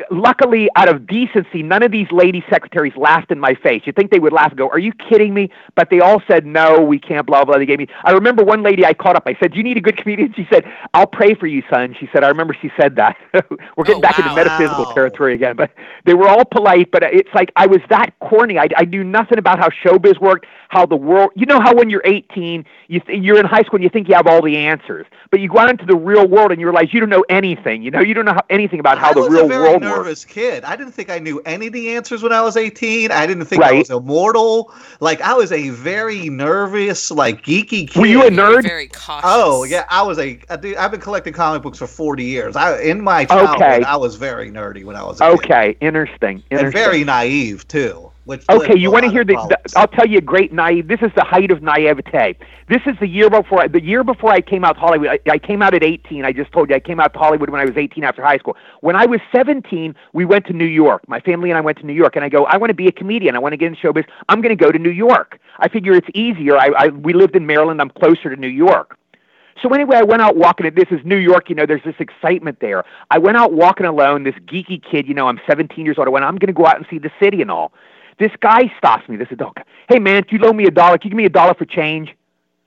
luckily, out of decency, none of these lady secretaries laughed in my face. You think they would laugh and go, Are you kidding me? But they all said, No, we can't, blah, blah. They gave me. I remember one lady I caught up. I said, Do you need a good comedian? She said, I'll pray for you, son. She said, I remember she said that. We're getting oh, back wow, into metaphysical wow. territory again. But they were all polite, but it's like I was that corny. I, I knew nothing about how showbiz worked, how the world, you know, how when you're 18, you th- you're in high school and you think you have all the answers, but you go out into the real world and you realize you don't know anything. You know, you don't know how, anything about how I the real world nervous kid. I didn't think I knew any of the answers when I was 18. I didn't think right. I was immortal. Like I was a very nervous, like geeky kid. Were you a nerd? Very cautious. Oh yeah, I was a. I've been collecting comic books for 40 years. I in my childhood, okay. I was very nerdy when I was. okay, interesting. interesting. And very naive too. Which okay, you want to hear the, the, I'll tell you a great naive. This is the height of naivete. This is the year before. The year before I came out to Hollywood. I, I came out at 18. I just told you I came out to Hollywood when I was 18 after high school. When I was 17, we went to New York. My family and I went to New York, and I go, I want to be a comedian. I want to get in showbiz. I'm going to go to New York. I figure it's easier. I, I we lived in Maryland. I'm closer to New York. So anyway, I went out walking. This is New York, you know. There's this excitement there. I went out walking alone. This geeky kid, you know. I'm 17 years old. I went. I'm going to go out and see the city and all. This guy stops me. This adult. Guy. Hey man, can you loan me a dollar? Can you give me a dollar for change?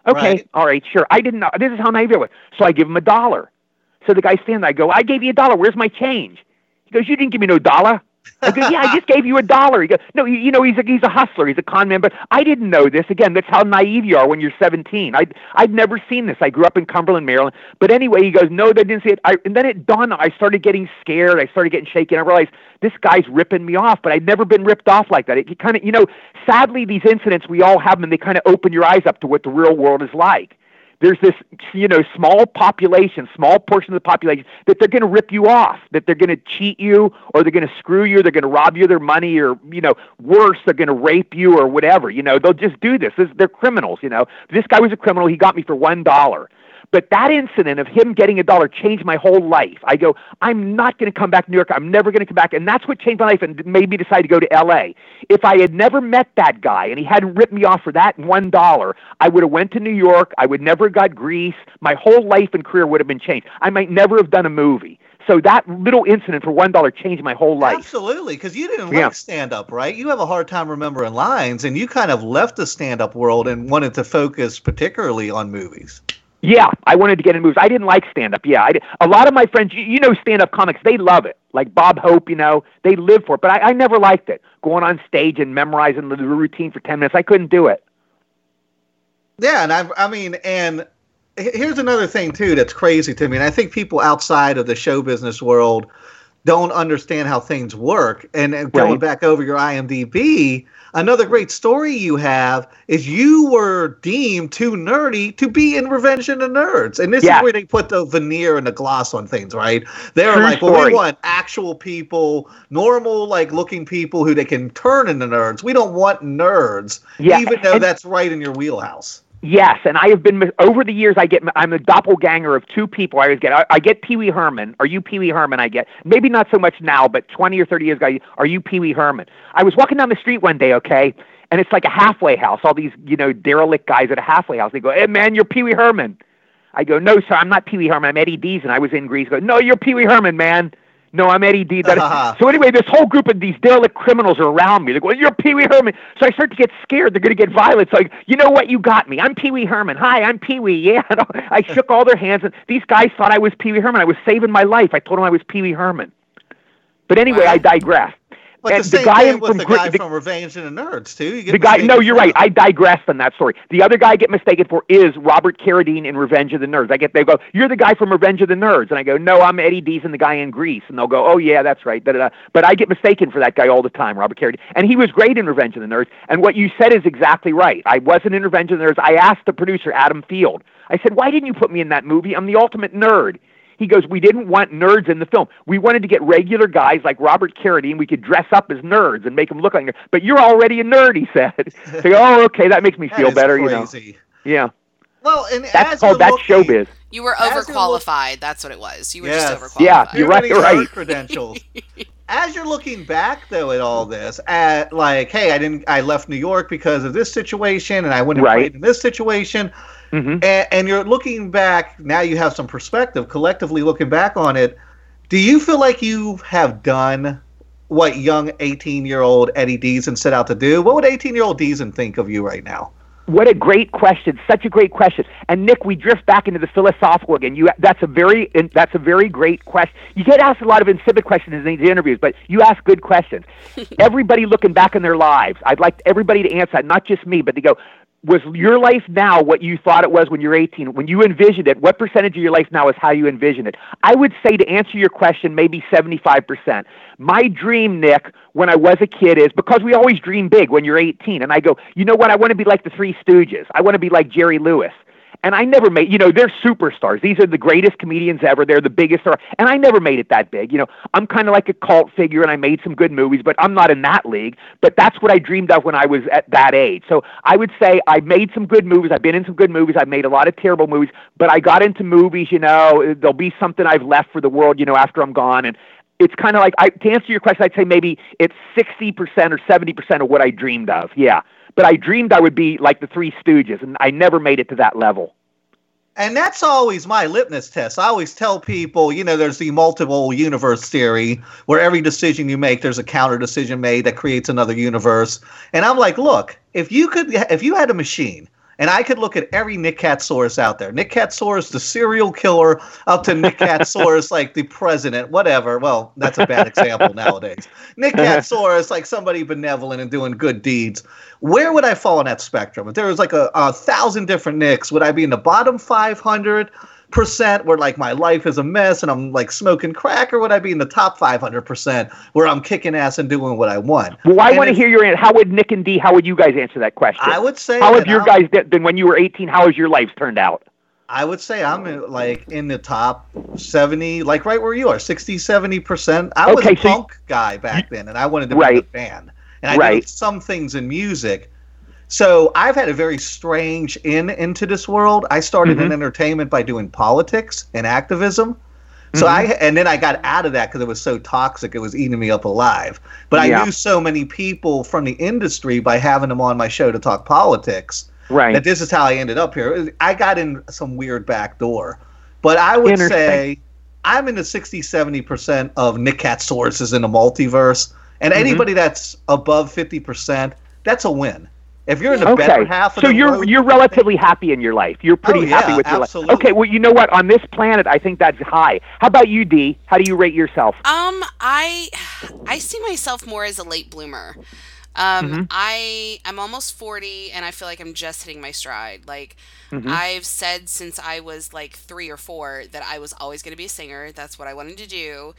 Okay, right. all right, sure. I didn't know. This is how naive I was. So I give him a dollar. So the guy stands there. I go, I gave you a dollar. Where's my change? He goes, You didn't give me no dollar. I go, yeah, I just gave you a dollar. He goes, no, you, you know, he's a he's a hustler, he's a con man. But I didn't know this. Again, that's how naive you are when you're 17. I'd I'd never seen this. I grew up in Cumberland, Maryland. But anyway, he goes, no, they didn't see it. I, and then it dawned. on I started getting scared. I started getting shaken. I realized this guy's ripping me off. But I'd never been ripped off like that. It, it kind of, you know, sadly, these incidents we all have them. They kind of open your eyes up to what the real world is like there's this you know small population small portion of the population that they're going to rip you off that they're going to cheat you or they're going to screw you they're going to rob you of their money or you know worse they're going to rape you or whatever you know they'll just do this. this they're criminals you know this guy was a criminal he got me for one dollar but that incident of him getting a dollar changed my whole life. I go, I'm not going to come back to New York. I'm never going to come back. And that's what changed my life and made me decide to go to LA. If I had never met that guy and he hadn't ripped me off for that one dollar, I would have went to New York. I would never have got Grease. My whole life and career would have been changed. I might never have done a movie. So that little incident for one dollar changed my whole life. Absolutely, because you didn't yeah. like stand up, right? You have a hard time remembering lines, and you kind of left the stand up world and wanted to focus particularly on movies. Yeah, I wanted to get in movies. I didn't like stand up. Yeah, I did. a lot of my friends, you, you know, stand up comics, they love it. Like Bob Hope, you know, they live for it. But I, I never liked it. Going on stage and memorizing the routine for ten minutes, I couldn't do it. Yeah, and I, I mean, and here's another thing too that's crazy to me, and I think people outside of the show business world don't understand how things work. And going right. back over your IMDb, another great story you have is you were deemed too nerdy to be in Revenge of the Nerds. And this yeah. is where they put the veneer and the gloss on things, right? They're like, well, story. we want actual people, normal, like looking people who they can turn into nerds. We don't want nerds, yeah. even though and, that's right in your wheelhouse. Yes, and I have been over the years. I get I'm a doppelganger of two people. I always get I, I get Pee Wee Herman. Are you Pee Wee Herman? I get maybe not so much now, but 20 or 30 years ago, are you Pee Wee Herman? I was walking down the street one day, okay, and it's like a halfway house. All these you know derelict guys at a halfway house. They go, "Hey man, you're Pee Wee Herman." I go, "No, sir, I'm not Pee Wee Herman. I'm Eddie Dees, and I was in Grease." Go, "No, you're Pee Wee Herman, man." No, I'm Eddie D. Uh-huh. So anyway, this whole group of these derelict criminals are around me. They're going, "You're Pee Wee Herman." So I start to get scared. They're going to get violent. So like, you know what? You got me. I'm Pee Wee Herman. Hi, I'm Pee Wee. Yeah. I shook all their hands, and these guys thought I was Pee Wee Herman. I was saving my life. I told them I was Pee Wee Herman. But anyway, I digress. But and the, the guy with the guy the, from Revenge of the Nerds too. the guy, no, you're right. I digressed on that story. The other guy I get mistaken for is Robert Carradine in Revenge of the Nerds. I get they go, you're the guy from Revenge of the Nerds, and I go, no, I'm Eddie Dees and the guy in Grease, and they'll go, oh yeah, that's right. Da-da-da. But I get mistaken for that guy all the time, Robert Carradine, and he was great in Revenge of the Nerds. And what you said is exactly right. I wasn't in Revenge of the Nerds. I asked the producer Adam Field. I said, why didn't you put me in that movie? I'm the ultimate nerd. He goes, We didn't want nerds in the film. We wanted to get regular guys like Robert Carradine. We could dress up as nerds and make them look like nerds. But you're already a nerd, he said. so, oh, okay, that makes me feel better, crazy. you know. Yeah. Well, and that's called that's showbiz. You were overqualified. Look- that's what it was. You were yes. just overqualified. Yeah, you're right. You're right. Credentials. as you're looking back though at all this, at like, hey, I didn't, I left New York because of this situation, and I wouldn't have right. in this situation. Mm-hmm. And, and you're looking back now. You have some perspective. Collectively looking back on it, do you feel like you have done what young 18 year old Eddie Deezen set out to do? What would 18 year old Deezen think of you right now? What a great question! Such a great question. And Nick, we drift back into the philosophical again. You, that's a very, that's a very great question. You get asked a lot of insipid questions in these interviews, but you ask good questions. everybody looking back in their lives, I'd like everybody to answer that, not just me, but to go, was your life now what you thought it was when you're 18? When you envisioned it, what percentage of your life now is how you envision it? I would say to answer your question, maybe 75%. My dream, Nick, when I was a kid is because we always dream big when you're 18. And I go, you know what? I want to be like the Three Stooges. I want to be like Jerry Lewis and I never made, you know, they're superstars. These are the greatest comedians ever. They're the biggest star. And I never made it that big. You know, I'm kind of like a cult figure and I made some good movies, but I'm not in that league. But that's what I dreamed of when I was at that age. So I would say I made some good movies. I've been in some good movies. I've made a lot of terrible movies, but I got into movies, you know, there'll be something I've left for the world, you know, after I'm gone. And it's kind of like, I, to answer your question, I'd say maybe it's 60% or 70% of what I dreamed of. Yeah but I dreamed I would be like the Three Stooges, and I never made it to that level. And that's always my litmus test. I always tell people, you know, there's the multiple universe theory where every decision you make, there's a counter decision made that creates another universe. And I'm like, look, if you could, if you had a machine And I could look at every Nick Katsaurus out there. Nick Katsaurus, the serial killer, up to Nick Katsaurus, like the president, whatever. Well, that's a bad example nowadays. Nick Katsaurus, like somebody benevolent and doing good deeds. Where would I fall on that spectrum? If there was like a, a thousand different Nicks, would I be in the bottom 500? Percent where like my life is a mess and I'm like smoking crack, or would I be in the top 500 percent where I'm kicking ass and doing what I want? Well, I want to hear your answer. How would Nick and Dee? How would you guys answer that question? I would say How have your I'm- guys then when you were 18? How has your life turned out? I would say I'm in, like in the top 70, like right where you are, 60, 70 percent. I was Okay, a so punk guy back then, and I wanted to be in a band, and I Right. did some things in music. So I've had a very strange in into this world. I started Mm-hmm. in entertainment by doing politics and activism. So Mm-hmm. I and then I got out of that because it was so toxic. It was eating me up alive. But I knew so many people from the industry by having them on my show to talk politics Right. that this is how I ended up here. I got in some weird back door. But I would say I'm in the 60, 70% of Nick Cat sources in the multiverse. And Mm-hmm. anybody that's above 50%, that's a win. If you're in the okay. better half of so the you're road- you're relatively happy in your life. You're pretty Oh, yeah, happy with your life. Okay. Well, you know what? On this planet, I think that's high. How about you, Dee? How do you rate yourself? Um, I I see myself more as a late bloomer. Um, Mm-hmm. I I'm almost forty, and I feel like I'm just hitting my stride. Like Mm-hmm. I've said since I was like three or four that I was always going to be a singer. That's what I wanted to do.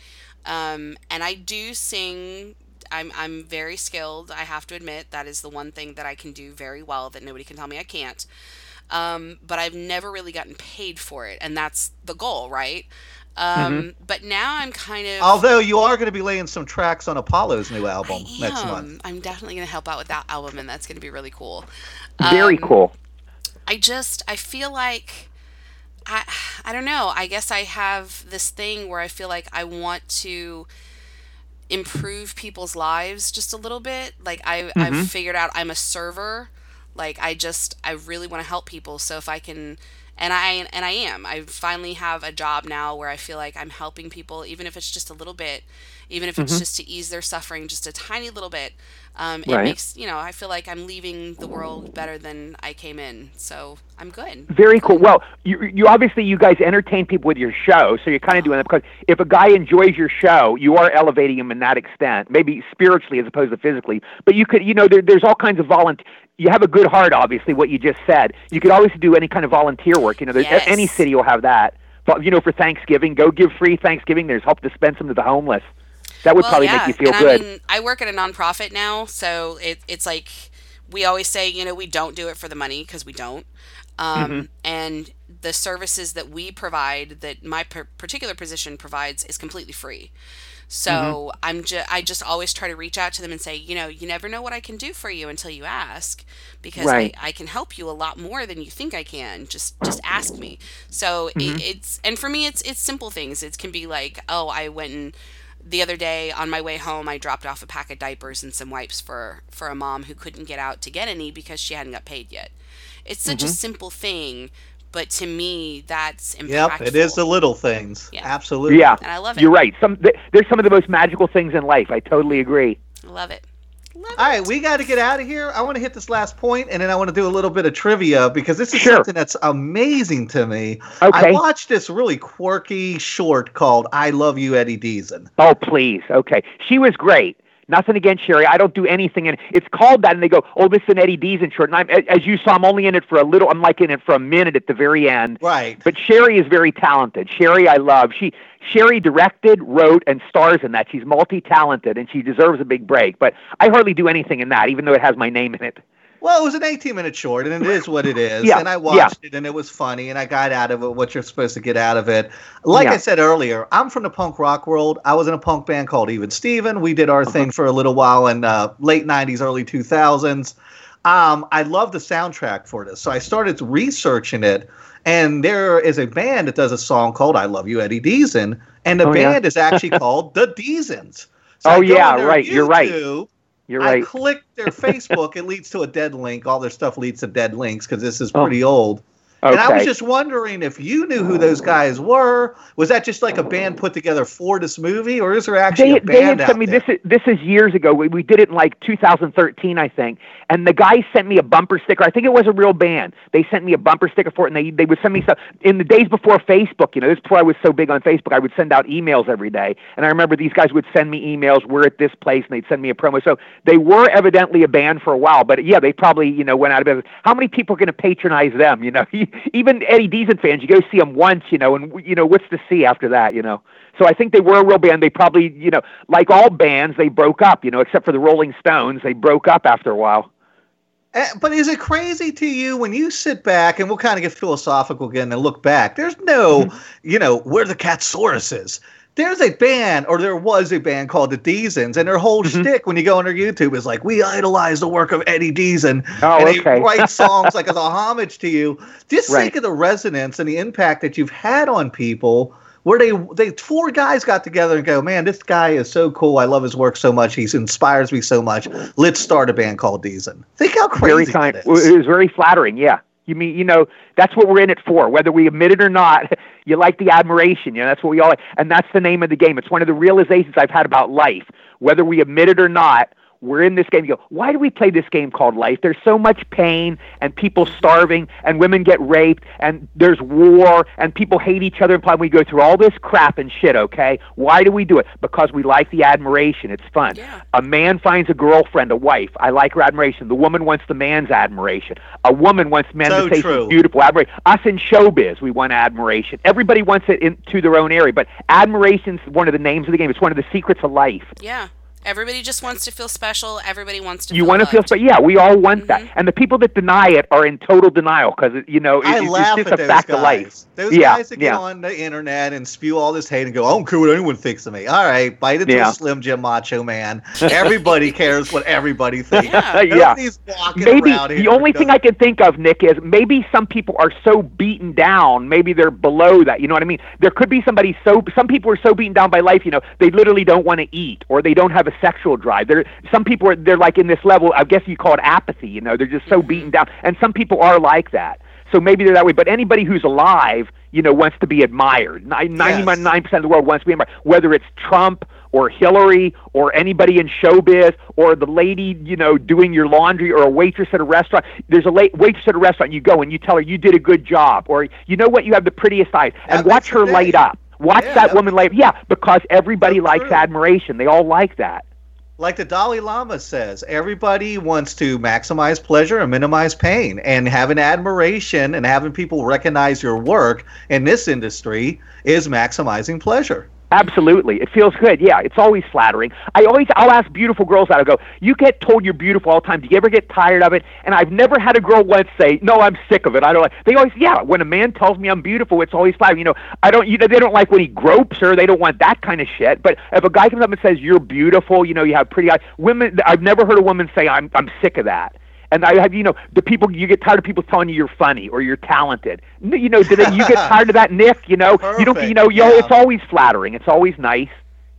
Um, and I do sing. I'm I'm very skilled. I have to admit that is the one thing that I can do very well that nobody can tell me I can't. Um, but I've never really gotten paid for it, and that's the goal, right? Um, But now I'm kind of Although you are going to be laying some tracks on Apollo's new album I next month. I'm definitely going to help out with that album, and that's going to be really cool. Very Um, cool. I just I feel like I I don't know. I guess I have this thing where I feel like I want to improve people's lives just a little bit. Like I I've mm-hmm. figured out I'm a server. Like I just I really want to help people. So if I can and I and I am. I finally have a job now where I feel like I'm helping people even if it's just a little bit, even if it's mm-hmm. just to ease their suffering just a tiny little bit. Um, it Right. makes you know I feel like I'm leaving the world better than I came in, so I'm good. Very cool. Well, you you obviously you guys entertain people with your show, so you're kind of doing that because if a guy enjoys your show, you are elevating him in that extent, maybe spiritually as opposed to physically. But you could, you know, there, there's all kinds of volunteer. You have a good heart, obviously. What you just said, you could always do any kind of volunteer work. You know, there's, Yes. any city will have that. But you know, for Thanksgiving, go give free Thanksgiving. There's help dispense them to the homeless. That would probably make you feel and good. I mean, I work at a nonprofit now, so it, it's like we always say, you know, we don't do it for the money because we don't. Um, Mm-hmm. And the services that we provide, that my per- particular position provides, is completely free. So Mm-hmm. I'm just, I just always try to reach out to them and say, you know, you never know what I can do for you until you ask, because Right. I, I can help you a lot more than you think I can. Just, just ask me. So Mm-hmm. it, it's, and for me, it's, it's simple things. It can be like, oh, I went and the other day on my way home i dropped off a pack of diapers and some wipes for for a mom who couldn't get out to get any because she hadn't got paid yet it's such Mm-hmm. a simple thing but to me that's impactful Yep, it is the little things. Yeah. Absolutely. yeah, and I love it. You're right. Some th- there's some of the most magical things in life. I totally agree. I love it love All it we got to get out of here. I want to hit this last point, and then I want to do a little bit of trivia because this is Sure. something that's amazing to me. Okay. I watched this really quirky short called "I Love You, Eddie Deezen." Oh, please. Okay. She was great. Nothing against Sherry. I don't do anything, and it's called that. And they go, "Oh, this is an Eddie Deezen short." And I'm, as you saw, I'm only in it for a little. I'm like in it for a minute at the very end. Right. But Sherry is very talented. Sherry, I love. She Sherry directed, wrote, and stars in that. She's multi-talented, and she deserves a big break. But I hardly do anything in that, even though it has my name in it. Well, it was an 18 minute short, and it is what it is. Yeah, And I yeah. watched it, and it was funny, and I got out of it what you're supposed to get out of it. Like Yeah. I said earlier, I'm from the punk rock world. I was in a punk band called Even Steven. We did our Uh-huh. thing for a little while in uh, late 90s, early 2000s. Um, I love the soundtrack for this, so I started researching it. And there is a band that does a song called "I Love You, Eddie Deezen," and the Oh, yeah. band is actually called the Deezens. Oh, yeah, right. yeah, on their right, you're right. I clicked their Facebook. it leads to a dead link. All their stuff leads to dead links because this is Oh. pretty old. And I was just wondering if you knew who those guys were. Was that just like a band put together for this movie, or is there actually They, a band they had sent me this. Is, this is years ago. We, we did it in like 2013, I think. And the guy sent me a bumper sticker. I think it was a real band. They sent me a bumper sticker for it, and they they would send me stuff in the days before Facebook. You know, this is before I was so big on Facebook. I would send out emails every day, and I remember these guys would send me emails. We're at this place, and they'd send me a promo. So they were evidently a band for a while, but yeah, they probably you know went out of business. How many people are going to patronize them? You know, even Eddie Deezen fans, you go see them once, you know, and you know what's to see after that, you know. So I think they were a real band. They probably, you know, like all bands, they broke up, you know, except for the Rolling Stones, they broke up after a while. Eh, But is it crazy to you when you sit back and we'll kind of get philosophical again and look back? There's no, Mm-hmm. you know, where the Catsaurus is. There's a band, or there was a band called the Deezens, and their whole Mhm. shtick when you go on their YouTube is like, "We idolize the work of Eddie Deezen," Oh, and okay. they write songs like as a homage to you. Just Right. think of the resonance and the impact that you've had on people. Where they they four guys got together and go, man, this guy is so cool. I love his work so much. He inspires me so much. Let's start a band called Deezen. Think how crazy very kind. It is. was very flattering. Yeah. You mean you know that's what we're in it for, whether we admit it or not. You like the admiration. You know that's what we all. And that's the name of the game. It's one of the realizations I've had about life. Whether we admit it or not, we're in this game. You go, why do we play this game called life? There's so much pain and people starving and women get raped and there's war and people hate each other and why we go through all this crap and shit. Okay, why do we do it? Because we like the admiration. It's fun. Yeah. A man finds a girlfriend, a wife. I like her admiration. The woman wants the man's admiration. A woman wants men So to say she's beautiful. Admiration. Us in showbiz, we want admiration. Everybody wants it into their own area, but admiration's one of the names of the game. It's one of the secrets of life. Yeah. Everybody just wants to feel special. Everybody wants to You feel want to feel, loved. but yeah, we all want that. Mhm. And the people that deny it are in total denial because you know it, I it's just a those fact guys. of life. Those Yeah, guys that get yeah. on the internet and spew all this hate and go, I don't care what anyone thinks of me. All right, bite into Yeah. a Slim Jim Macho Man. Everybody cares what everybody thinks. Yeah. yeah. Nobody's maybe the only thing I can think of, Nick, is maybe some people are so beaten down. Maybe they're below that. You know what I mean? There could be somebody so. Some people are so beaten down by life. You know, they literally don't want to eat, or they don't have a sexual drive. There, some people are. They're like in this level. I guess you call it apathy. You know, they're just so beaten down, and some people are like that. So maybe they're that way. But anybody who's alive, you know, wants to be admired. Ninety-nine percent of the world wants to be admired. Whether it's Trump or Hillary or anybody in showbiz or the lady, you know, doing your laundry or a waitress at a restaurant. There's a la- waitress at a restaurant. You go and you tell her you did a good job, or you know what, you have the prettiest eyes, and That watch her light up. Watch Yeah, that woman light. Yeah, because everybody So likes true. admiration. They all like that. Like the Dalai Lama says, everybody wants to maximize pleasure and minimize pain. And having admiration and having people recognize your work in this industry is maximizing pleasure. Absolutely. It feels good. Yeah, it's always flattering. I always I'll ask beautiful girls out. I go, "You get told you're beautiful all the time. Do you ever get tired of it?" And I've never had a girl once say, "No, I'm sick of it. I don't like." They always, "Yeah, when a man tells me I'm beautiful, it's always flattering." You know, I don't you know, they don't like when he gropes her. They don't want that kind of shit. But if a guy comes up and says, "You're beautiful," you know, you have pretty eyes. Women I've never heard a woman say, "I'm I'm sick of that." And I have, you know, the people you get tired of people telling you you're funny or you're talented. You know, do they, you get tired of that, Nick? You know, you don't, you know, yo, yeah. it's always flattering. It's always nice.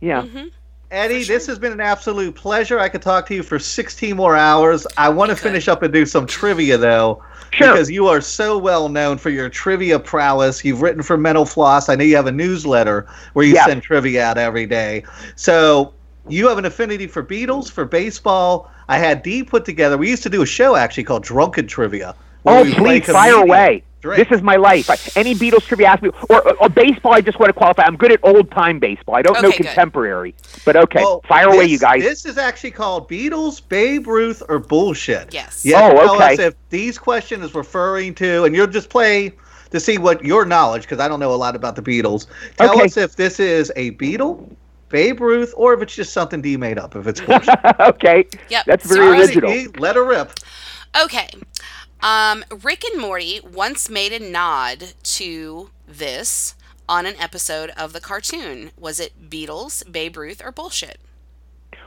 Yeah. Mhm. Eddie, sure. this has been an absolute pleasure. I could talk to you for 16 more hours. I want to could. finish up and do some trivia, though. Sure. Because you are so well known for your trivia prowess. You've written for Mental Floss. I know you have a newsletter where you Yes. send trivia out every day. So you have an affinity for Beatles, for baseball. I had Dee put together. We used to do a show actually called Drunken Trivia. Oh, please fire away. drink. This is my life. I- Any Beatles trivia ask me, or, or, or baseball. I just want to qualify. I'm good at old time baseball. I don't know Okay, good. contemporary, but okay, Well, fire away, you guys. This is actually called Beatles, Babe Ruth, or bullshit. Yes. Yeah. Oh, tell okay. us if these questions is referring to, and you'll just play to see what your knowledge, because I don't know a lot about the Beatles. Tell Okay. us if this is a Beatle, Babe Ruth, or if it's just something D made up. If it's bullshit. okay, Yep. that's very Sorry. original. Dee, let her rip. Okay. Um, Rick and Morty once made a nod to this on an episode of the cartoon. Was it Beatles, Babe Ruth, or bullshit?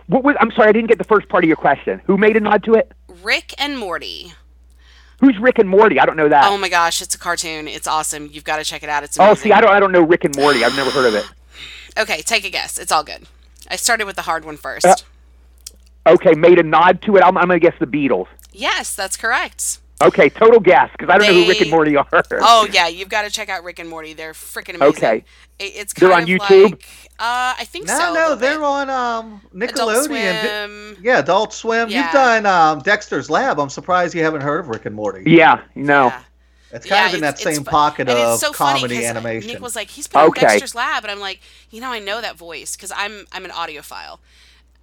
What was, I'm sorry, I didn't get the first part of your question. Who made a nod to it? Rick and Morty. Who's Rick and Morty? I don't know that. Oh my gosh, it's a cartoon. It's awesome. You've got to check it out. It's oh, see, I don't, I don't know Rick and Morty. I've never heard of it. Okay, take a guess. It's all good. I started with the hard one first. Uh, Okay, made a nod to it. I'm, I'm gonna guess the Beatles. yes, that's correct. Okay, total guess because I don't know who Rick and Morty are. Oh yeah, you've got to check out Rick and Morty. They're freaking amazing. Okay. It- it's They're on of YouTube? Like, uh, I think No, so. a no, they're bit. on um, Adult Nickelodeon. Swim. Yeah, Adult Swim. Yeah. You've done um, Dexter's Lab. I'm surprised you haven't heard of Rick and Morty. yeah, no. Yeah. It's kind Yeah, of in that it's- it's same fu- pocket and of it's so funny comedy 'cause animation. Nick was like, he's been on Okay. Dexter's Lab, and I'm like, you know, I know that voice because I'm I'm an audiophile.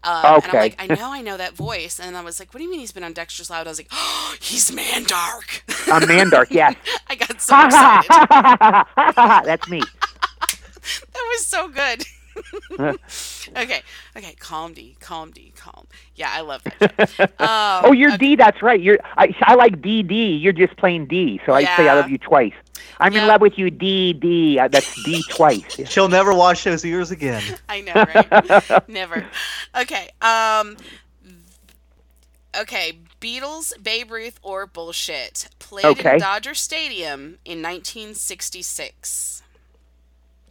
Um, And I'm like, I know, I know that voice. And I was like, what do you mean he's been on Dexter's Lab? I was like, oh, he's Mandark. I'm Mandark, yes. I got so excited. That's me. that was so good. okay, okay, calm D, calm D, calm. Yeah, I love that. Um, Oh, you're okay, D. That's right. You're. I, I like D D. You're just plain D. So I say I love you twice. I'm Yeah. in love with you, D D. Uh, That's D twice. Yeah. She'll never wash those ears again. I know, right? Never. Okay. Um. Okay, Beatles, Babe Ruth, or bullshit. Played Okay. in Dodger Stadium in 1966.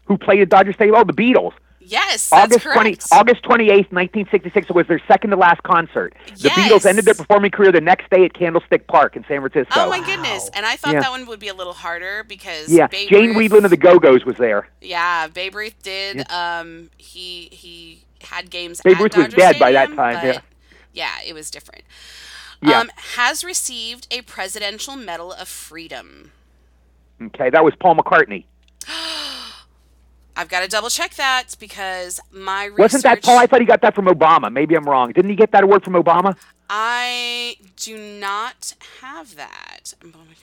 Who played at Dodger Stadium? Oh, the Beatles. Yes, that's August correct. twenty, August twenty eighth, nineteen sixty six. was their second to last concert. The Yes. Beatles ended their performing career the next day at Candlestick Park in San Francisco. Oh my goodness! And I thought Yeah. that one would be a little harder because yeah, Babe Jane Ruth, Wiedlin of the Go Go's was there. Yeah, Babe Ruth did. Um, he he had games. Babe Ruth was Dodger dead by that time, yeah. yeah, it was different. Yeah. Um, has received a Presidential Medal of Freedom. Okay, that was Paul McCartney. I've got to double check that because my research. Wasn't that Paul? I thought he got that from Obama. Maybe I'm wrong. Didn't he get that award from Obama? I do not have that.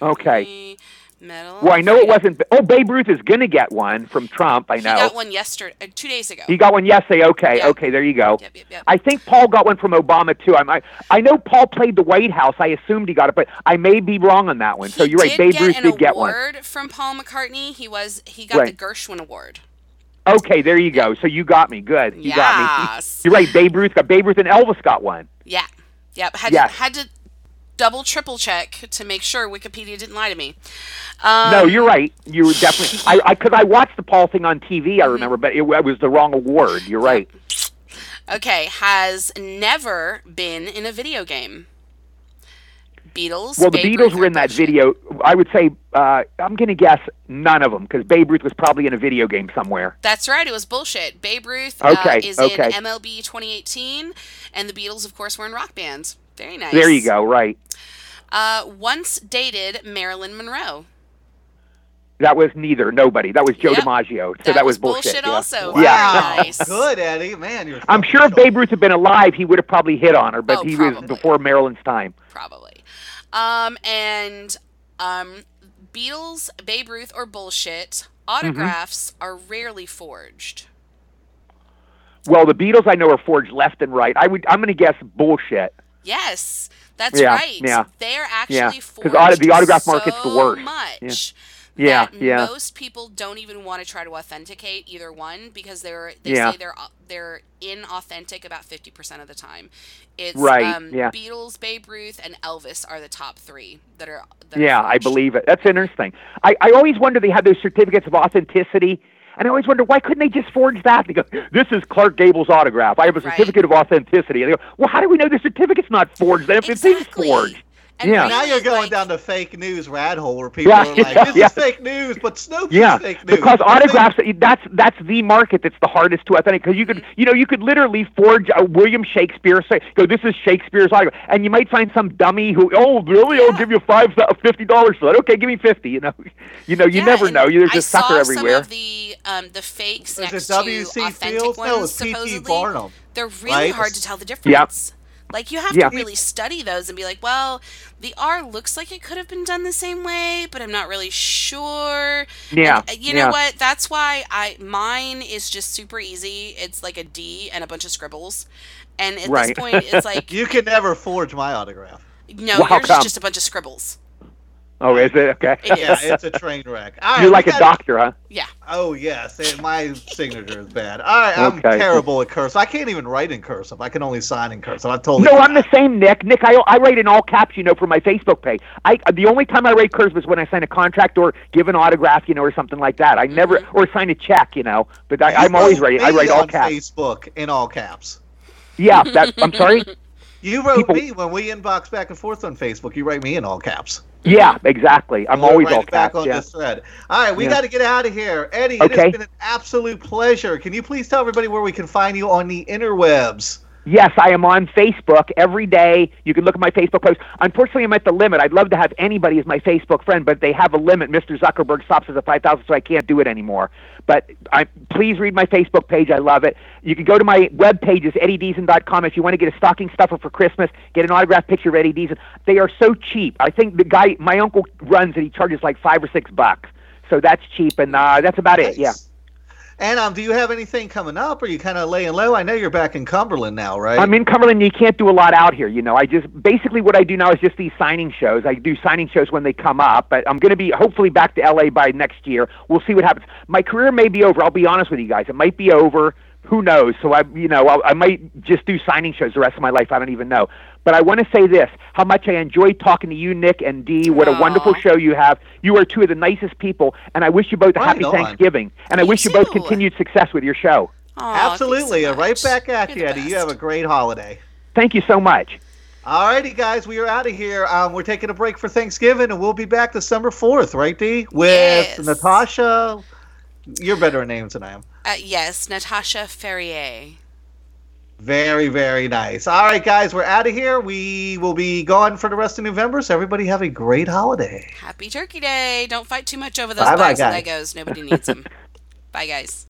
Okay. Medal. Well, I know it wasn't. Oh, Babe Ruth is going to get one from Trump. I know. He got one yesterday, uh, two days ago. He got one yesterday. Okay, Yeah. okay, there you go. Yep, yep, yep. I think Paul got one from Obama too. I'm, I I know Paul played the White House. I assumed he got it, but I may be wrong on that one. so you're right. Babe Ruth did get one. from Paul McCartney. He was he got Right. the Gershwin Award. Okay, there you go. So you got me. Good. You got me. You're right. Babe Ruth got Babe Ruth and Elvis got one. Yeah. Yep. Had Yes. to, had to double triple check to make sure Wikipedia didn't lie to me. Um, no, you're right. You were definitely. I I because I watched the Paul thing on TV. Mm-hmm. I remember, but it, it was the wrong award. You're right. Okay, has never been in a video game. Beatles. Well, the Babe Beatles Ruth, were in that video. I would say uh, I'm going to guess none of them because Babe Ruth was probably in a video game somewhere. That's right. It was bullshit. Babe Ruth Okay, uh, is okay. in MLB 2018, and the Beatles, of course, were in rock bands. Very nice. There you go. Right. Uh, once dated Marilyn Monroe. That was neither. Nobody. That was Joe Yep. DiMaggio. So That that, was was bullshit. bullshit yeah. also. Wow. Yeah. Very nice. Good, Eddie. Man, you're. I'm sure if Babe Ruth had been alive, he would have probably hit on her, but Oh, he probably. was before Marilyn's time. Probably. Um, and um, Beatles, Babe Ruth, or bullshit. Autographs Mm-hmm. are rarely forged. Well, the Beatles I know are forged left and right. I would. I'm going to guess bullshit. Yes, that's Yeah, right. yeah. They're actually Yeah, actually 'cause forged auto- the autograph market's the so worst. much. Yeah, that yeah. Most people don't even want to try to authenticate either one because they're they Yeah. say they're they're inauthentic about fifty percent of the time. It's Right, um, yeah. Beatles, Babe Ruth, and Elvis are the top three that are. That Yeah, are I believe it. That's interesting. I, I always wonder they had those certificates of authenticity, and I always wonder why couldn't they just forge that? They go, "This is Clark Gable's autograph. I have a Right. certificate of authenticity." And they go, "Well, how do we know the certificate's not forged? Then if Exactly. the thing's forged." And Yeah. Now you're going like- down the fake news rat hole where people Yeah, are like, "This yeah. is fake news," but Snopes Yeah, fake news. because But they- autographs that's that's the market that's the hardest to authenticate. Because you could you know you could literally forge a William Shakespeare say go this is Shakespeare's autograph, and you might find some dummy who oh really I'll Yeah. give you five fifty dollars for that. Okay, give me fifty. You know, you know you Yeah, never know. There's I a sucker saw everywhere. Some of the um, the fakes Was next it W.C. to authentic Fields? ones, No, it supposedly. Barnum. They're really right? hard to tell the difference. Like you have Yeah. to really study those and be like, well, the R looks like it could have been done the same way, but I'm not really sure. Yeah, And, uh, you yeah. know what? That's why I mine is just super easy. It's like a D and a bunch of scribbles. And at Right. this point, it's like You can never forge my autograph. no, Well, how yours is just a bunch of scribbles. Oh, is it okay? Yeah, it's a train wreck. All right, You're we like a got- doctor, huh? Yeah. Oh yes, and my signature is bad. All right, I'm Okay. terrible at cursive. I can't even write in cursive. I can only sign in cursive. I totally. No, I'm the same, Nick. Nick, I, I write in all caps, you know, for my Facebook page. I the only time I write cursive is when I sign a contract or give an autograph, you know, or something like that. I never Mm-hmm. or sign a check, you know. But I, You I'm always writing. I write all on caps. Facebook in all caps. Yeah, that. I'm sorry. You wrote People- me when we inbox back and forth on Facebook. You write me in all caps. Yeah, exactly. I'm always all it back caps. on Yeah. this thread. All right, we Yeah. got to get out of here. Eddie, it Okay. has been an absolute pleasure. Can you please tell everybody where we can find you on the interwebs? Yes, I am on Facebook every day. You can look at my Facebook post. Unfortunately, I'm at the limit. I'd love to have anybody as my Facebook friend, but they have a limit. Mr. Zuckerberg stops at 5,000, so I can't do it anymore. But I, please read my Facebook page. I love it. You can go to my web page, it's eddiedeezen.com. If you want to get a stocking stuffer for Christmas, get an autographed picture of Eddie Deezen. They are so cheap. I think the guy, my uncle runs it, he charges like five or six bucks. So that's cheap, and uh, that's about it. Yeah. And um, do you have anything coming up? Or are you kind of laying low? I know you're back in Cumberland now, right? I'm in Cumberland. You can't do a lot out here. You know, I just basically what I do now is just these signing shows. I do signing shows when they come up, but I'm going to be hopefully back to LA by next year. We'll see what happens. My career may be over. I'll be honest with you guys. It might be over. Who knows? So I, you know, I'll, I might just do signing shows the rest of my life. I don't even know. But I want to say this: how much I enjoyed talking to you, Nick and Dee. What a wonderful show you have. You are two of the nicest people, and I wish you both a Right happy on. Thanksgiving. And I You wish you both continued success with your show. Aw, thanks Absolutely. so and right back at You're you, the Eddie. You have a great holiday. Thank you so much. All righty, guys, we are out of here. Um, we're taking a break for Thanksgiving, and we'll be back December 4th, right, Dee? With Yes. Natasha. You're better at names than I am. Uh, yes, Natasha Ferrier. Very, very nice. All right, guys, we're out of here. We will be gone for the rest of November, so everybody have a great holiday. Happy Turkey Day. Don't fight too much over those Bye-bye, bags of. Legos. Nobody needs them. Bye, guys.